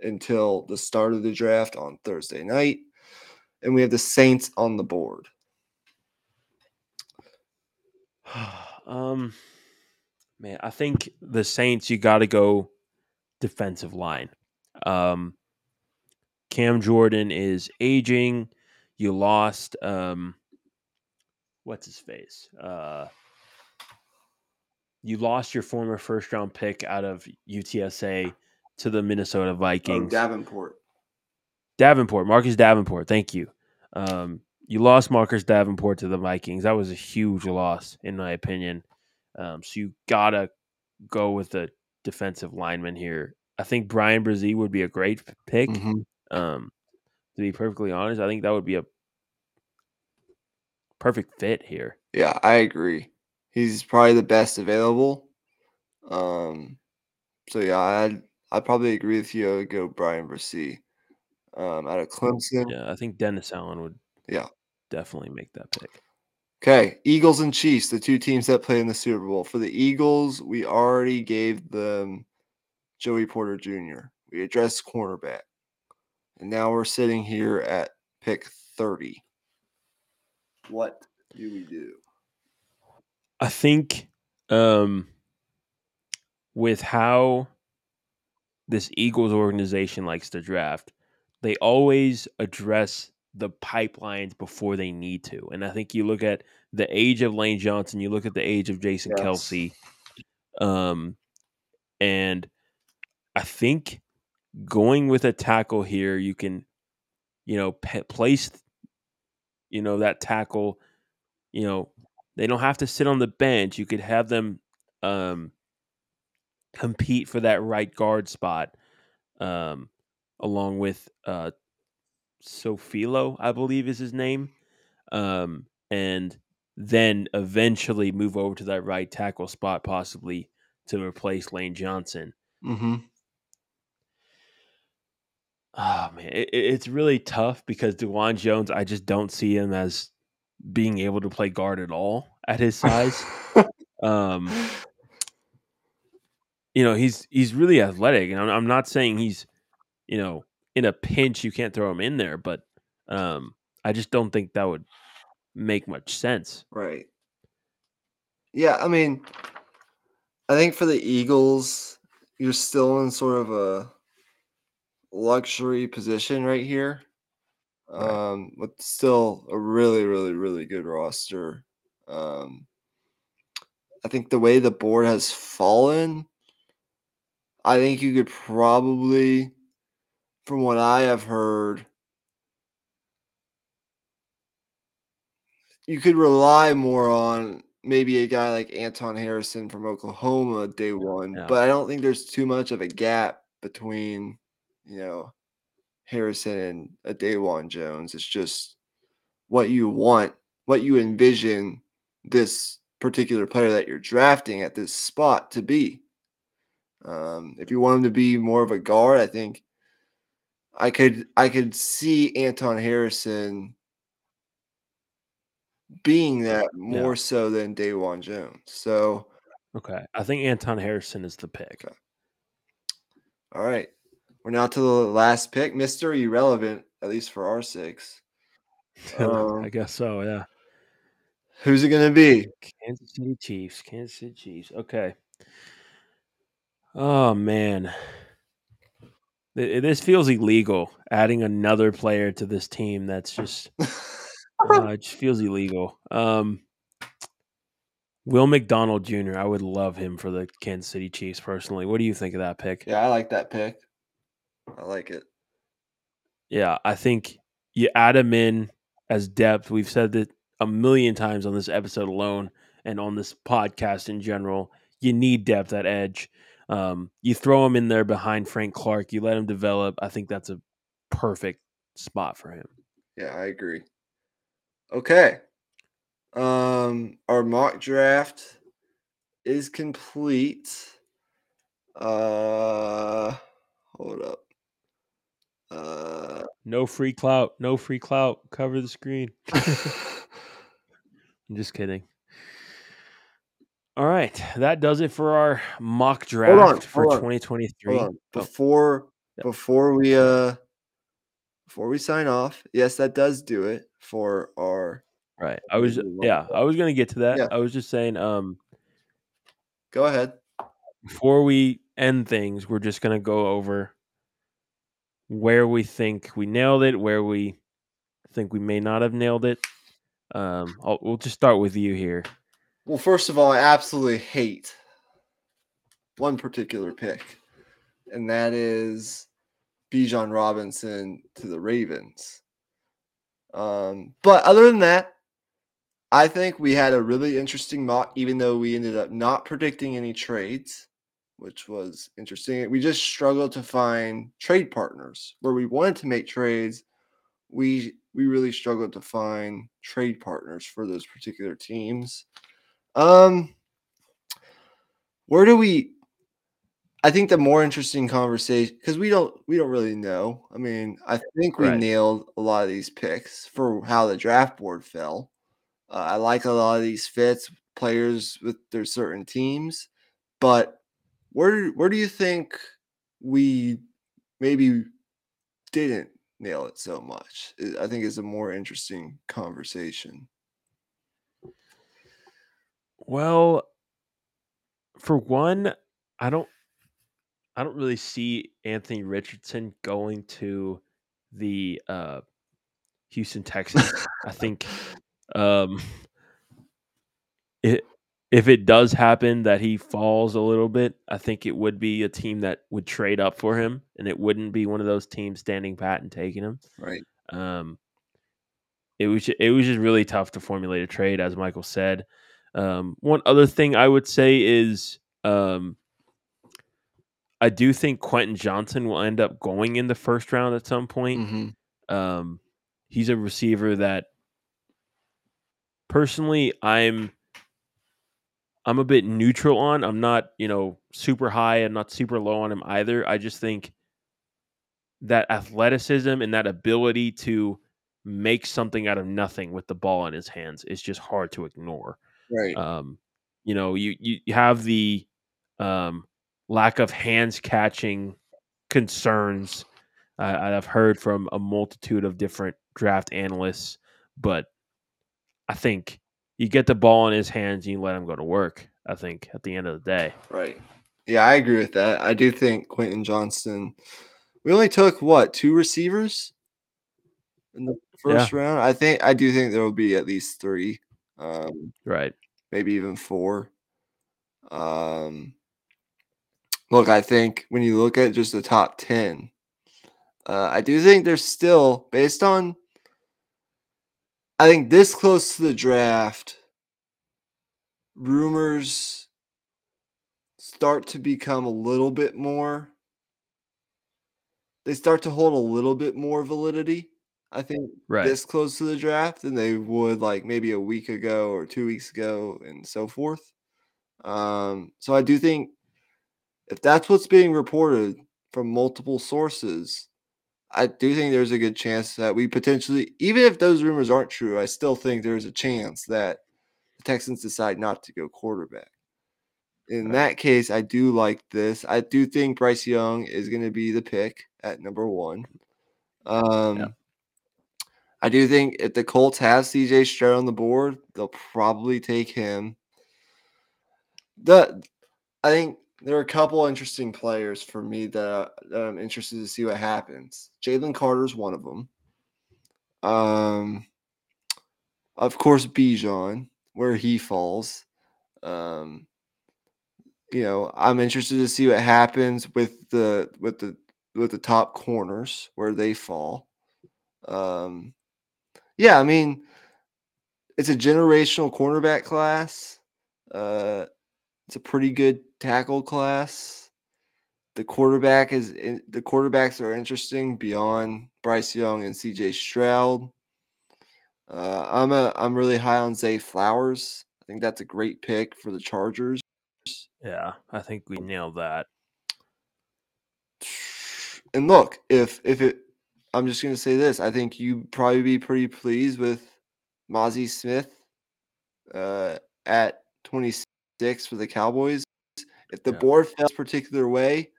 until the start of the draft on Thursday night. And we have the Saints on the board. um, man, I think the Saints. You got to go defensive line. Um, Cam Jordan is aging. You lost. Um, what's his face? Uh, you lost your former first round pick out of UTSA to the Minnesota Oh, Vikings. Davenport. Davenport, Marcus Davenport. Thank you. Um, you lost Marcus Davenport to the Vikings. That was a huge loss, in my opinion. Um, so you gotta go with the defensive lineman here. I think Bryan Bresee would be a great p- pick. Mhm. Um, to be perfectly honest, I think that would be a perfect fit here. Yeah, I agree. He's probably the best available. Um, so yeah, I'd I'd probably agree with you. I would go Bryan Bresee. Um, out of Clemson. Yeah, I think Dennis Allen would Yeah. definitely make that pick. Okay, Eagles and Chiefs, the two teams that play in the Super Bowl. For the Eagles, we already gave them Joey Porter Jr. We addressed cornerback. And now we're sitting here at pick 30. What do we do? I think um, with how this Eagles organization likes to draft, they always address the pipelines before they need to. And I think you look at the age of Lane Johnson, you look at the age of Jason Yes. Kelce, um, and I think going with a tackle here, you can, you know, place, you know, that tackle, you know, they don't have to sit on the bench. You could have them um, compete for that right guard spot, um, along with uh, Sofilo, I believe is his name, um, and then eventually move over to that right tackle spot, possibly to replace Lane Johnson. Mm-hmm. Oh man, it, it- it's really tough because Dawand Jones, I just don't see him as being able to play guard at all at his size. um, you know, he's he's really athletic, and I'm, I'm not saying he's, you know, in a pinch you can't throw him in there, but um, I just don't think that would make much sense. right. Yeah, I mean, I think for the Eagles, you're still in sort of a luxury position right here. Right. Um, with still a really, really, really good roster. Um, I think the way the board has fallen, I think you could probably, from what I have heard, you could rely more on maybe a guy like Anton Harrison from Oklahoma day one, Yeah. but I don't think there's too much of a gap between, you know, Harrison and a Dawand Jones. It's just what you want, what you envision this particular player that you're drafting at this spot to be. Um, if you want him to be more of a guard, I think I could I could see Anton Harrison being that more so than Dawand Jones. So, Okay, I think Anton Harrison is the pick. Okay. all right, we're now to the last pick, Mister Irrelevant, at least for our six. I Um, guess so. Yeah. Who's it going to be? Kansas City Chiefs. Kansas City Chiefs. Okay. Oh man, this feels illegal. Adding another player to this team that's just uh, it just feels illegal. Um, Will McDonald Jr. I would love him for the Kansas City Chiefs personally. What do you think of that pick? yeah, I like that pick. I like it. Yeah, I think you add him in as depth. We've said that a million times on this episode alone and on this podcast in general. You need depth at edge. Um, you throw him in there behind Frank Clark. You let him develop. I think that's a perfect spot for him. Yeah, I agree. Okay. Um our mock draft is complete. Uh hold up. Uh, No free clout. No free clout. Cover the screen. I'm just kidding. All right, that does it for our mock draft on, for hold on, 2023. hold. Oh, Before Yeah. before we uh before we sign off, yes, that does do it for our. right. I was yeah, I was gonna get to that. Yeah. I was just saying, um, Go ahead. before we end things, we're just gonna go over where we think we nailed it, where we think we may not have nailed it. Um, I'll, we'll just start with you here. Well, first of all, I absolutely hate one particular pick, and that is Bijan Robinson to the Ravens. Um, but other than that, I think we had a really interesting mock, even though we ended up not predicting any trades, which was interesting. We just struggled to find trade partners where we wanted to make trades. We we really struggled to find trade partners for those particular teams. Um, where do we? I think the more interesting conversation because we don't we don't really know. I mean, I think we Right. nailed a lot of these picks for how the draft board fell. Uh, I like a lot of these fits players with their certain teams, but where where do you think we maybe didn't nail it so much? I- think is a more interesting conversation. Well, for one, I don't I don't really see Anthony Richardson going to the uh Houston Texans. I think um it if it does happen that he falls a little bit, I think it would be a team that would trade up for him and it wouldn't be one of those teams standing pat and taking him. Right. Um, it was it was just really tough to formulate a trade, as Michael said. Um, one other thing I would say is um, I do think Quentin Johnston will end up going in the first round at some point. Mm-hmm. Um, he's a receiver that personally I'm I'm a bit neutral on. I'm not, you know, super high and not super low on him either. I just think that athleticism and that ability to make something out of nothing with the ball in his hands is just hard to ignore. Right. Um, you know, you you have the um, lack of hands catching concerns. Uh, I've heard from a multitude of different draft analysts, but I think you get the ball in his hands you let him go to work. I think at the end of the day, Right. Yeah, I agree with that. I do think Quentin Johnston. We only took what two receivers in the first round. I think I do think there will be at least three, um, right? maybe even four. Um, look, I think when you look at just the top ten, uh, I do think there's still based on. I think this close to the draft, rumors start to become a little bit more they start to hold a little bit more validity i think Right. this close to the draft than they would like maybe a week ago or two weeks ago and so forth um so i do think if that's what's being reported from multiple sources i do think there's a good chance that we potentially even if those rumors aren't true i still think there's a chance that the texans decide not to go quarterback in that case, I do like this. I do think Bryce Young is going to be the pick at number one. Um, I do think if the Colts have CJ Stroud on the board, they'll probably take him. The I think there are a couple interesting players for me that, I'm interested to see what happens. Jalen Carter's one of them. Um, of course, Bijan, where he falls. Um, you know, I'm interested to see what happens with the with the with the top corners where they fall. Um, yeah, I mean, it's a generational cornerback class. Uh, it's a pretty good tackle class. The quarterback is in, the quarterbacks are interesting beyond Bryce Young and C.J. Stroud. Uh, I'm a I'm really high on Zay Flowers. I think that's a great pick for the Chargers. Yeah, I think we nailed that. And look, if if it I'm just gonna say this. I think you'd probably be pretty pleased with Mazi Smith uh, at 26 for the Cowboys. If the Yeah. board fell particular way,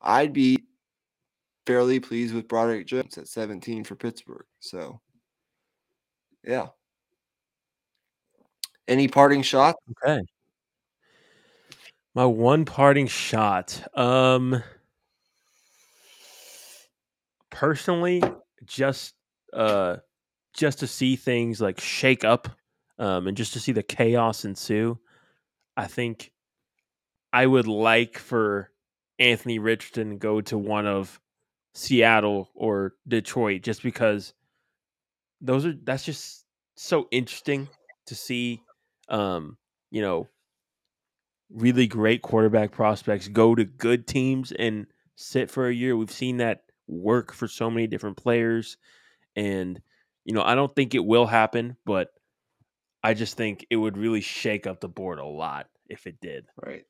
I'd be fairly pleased with Broderick Jones at 17 for Pittsburgh. So, yeah. Any parting shot? Okay. My one parting shot. Um personally, just uh just to see things like shake up um and just to see the chaos ensue. I think I would like for Anthony Richardson to go to one of Seattle or Detroit just because those are that's just so interesting to see um you know really great quarterback prospects go to good teams and sit for a year. We've seen that work for so many different players. And, you know, I don't think it will happen, but I just think it would really shake up the board a lot if it did. Right.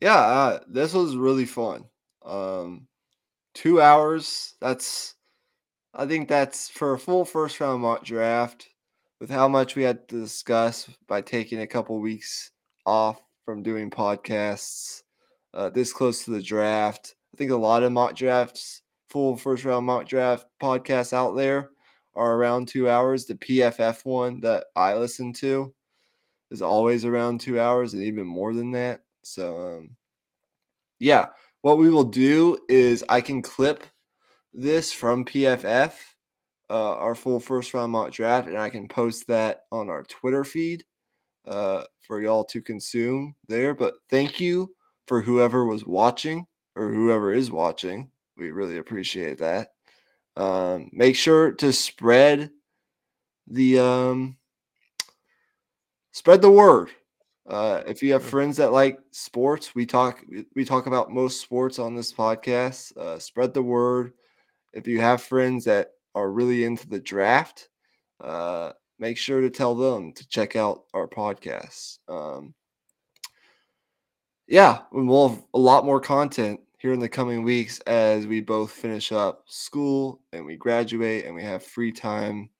Yeah, uh, this was really fun. Um, two hours. That's, I think that's for a full first round mock draft with how much we had to discuss by taking a couple weeks off from doing podcasts uh, this close to the draft. I think a lot of mock drafts, full first round mock draft podcasts out there are around two hours. The PFF one that I listen to is always around two hours and even more than that. So, um, yeah, what we will do is I can clip this from PFF, uh, our full first round mock draft, and I can post that on our Twitter feed uh, for y'all to consume there. But thank you for whoever was watching or whoever is watching. We really appreciate that. Um, make sure to spread the um, spread the word. Uh, if you have friends that like sports, we talk we- talk about most sports on this podcast. Uh, spread the word. If you have friends that are really into the draft, uh, make sure to tell them to check out our podcast. Um, yeah, we'll have a lot more content here in the coming weeks as we both finish up school and we graduate and we have free time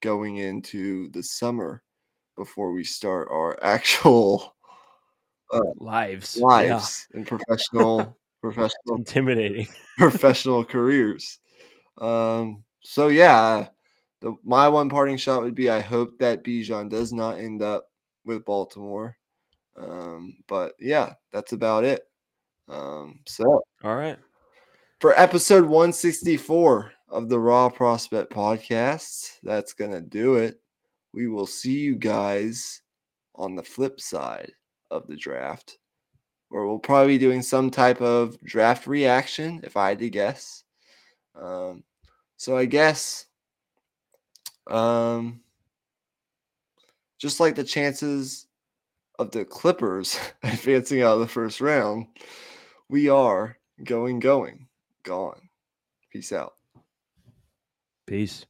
going into the summer before we start our actual Lives. Yeah. lives and professional professional intimidating. professional careers. Um, so yeah, the, my one parting shot would be I hope that Bijan does not end up with Baltimore. Um, but yeah, that's about it. Um, so All right. for episode 164 of the Raw Prospect Podcast, that's gonna do it. We will see you guys on the flip side of the draft, where we'll probably be doing some type of draft reaction, if I had to guess. Um, so I guess, um, just like the chances of the Clippers advancing out of the first round, we are going, going, gone. Peace out. Peace.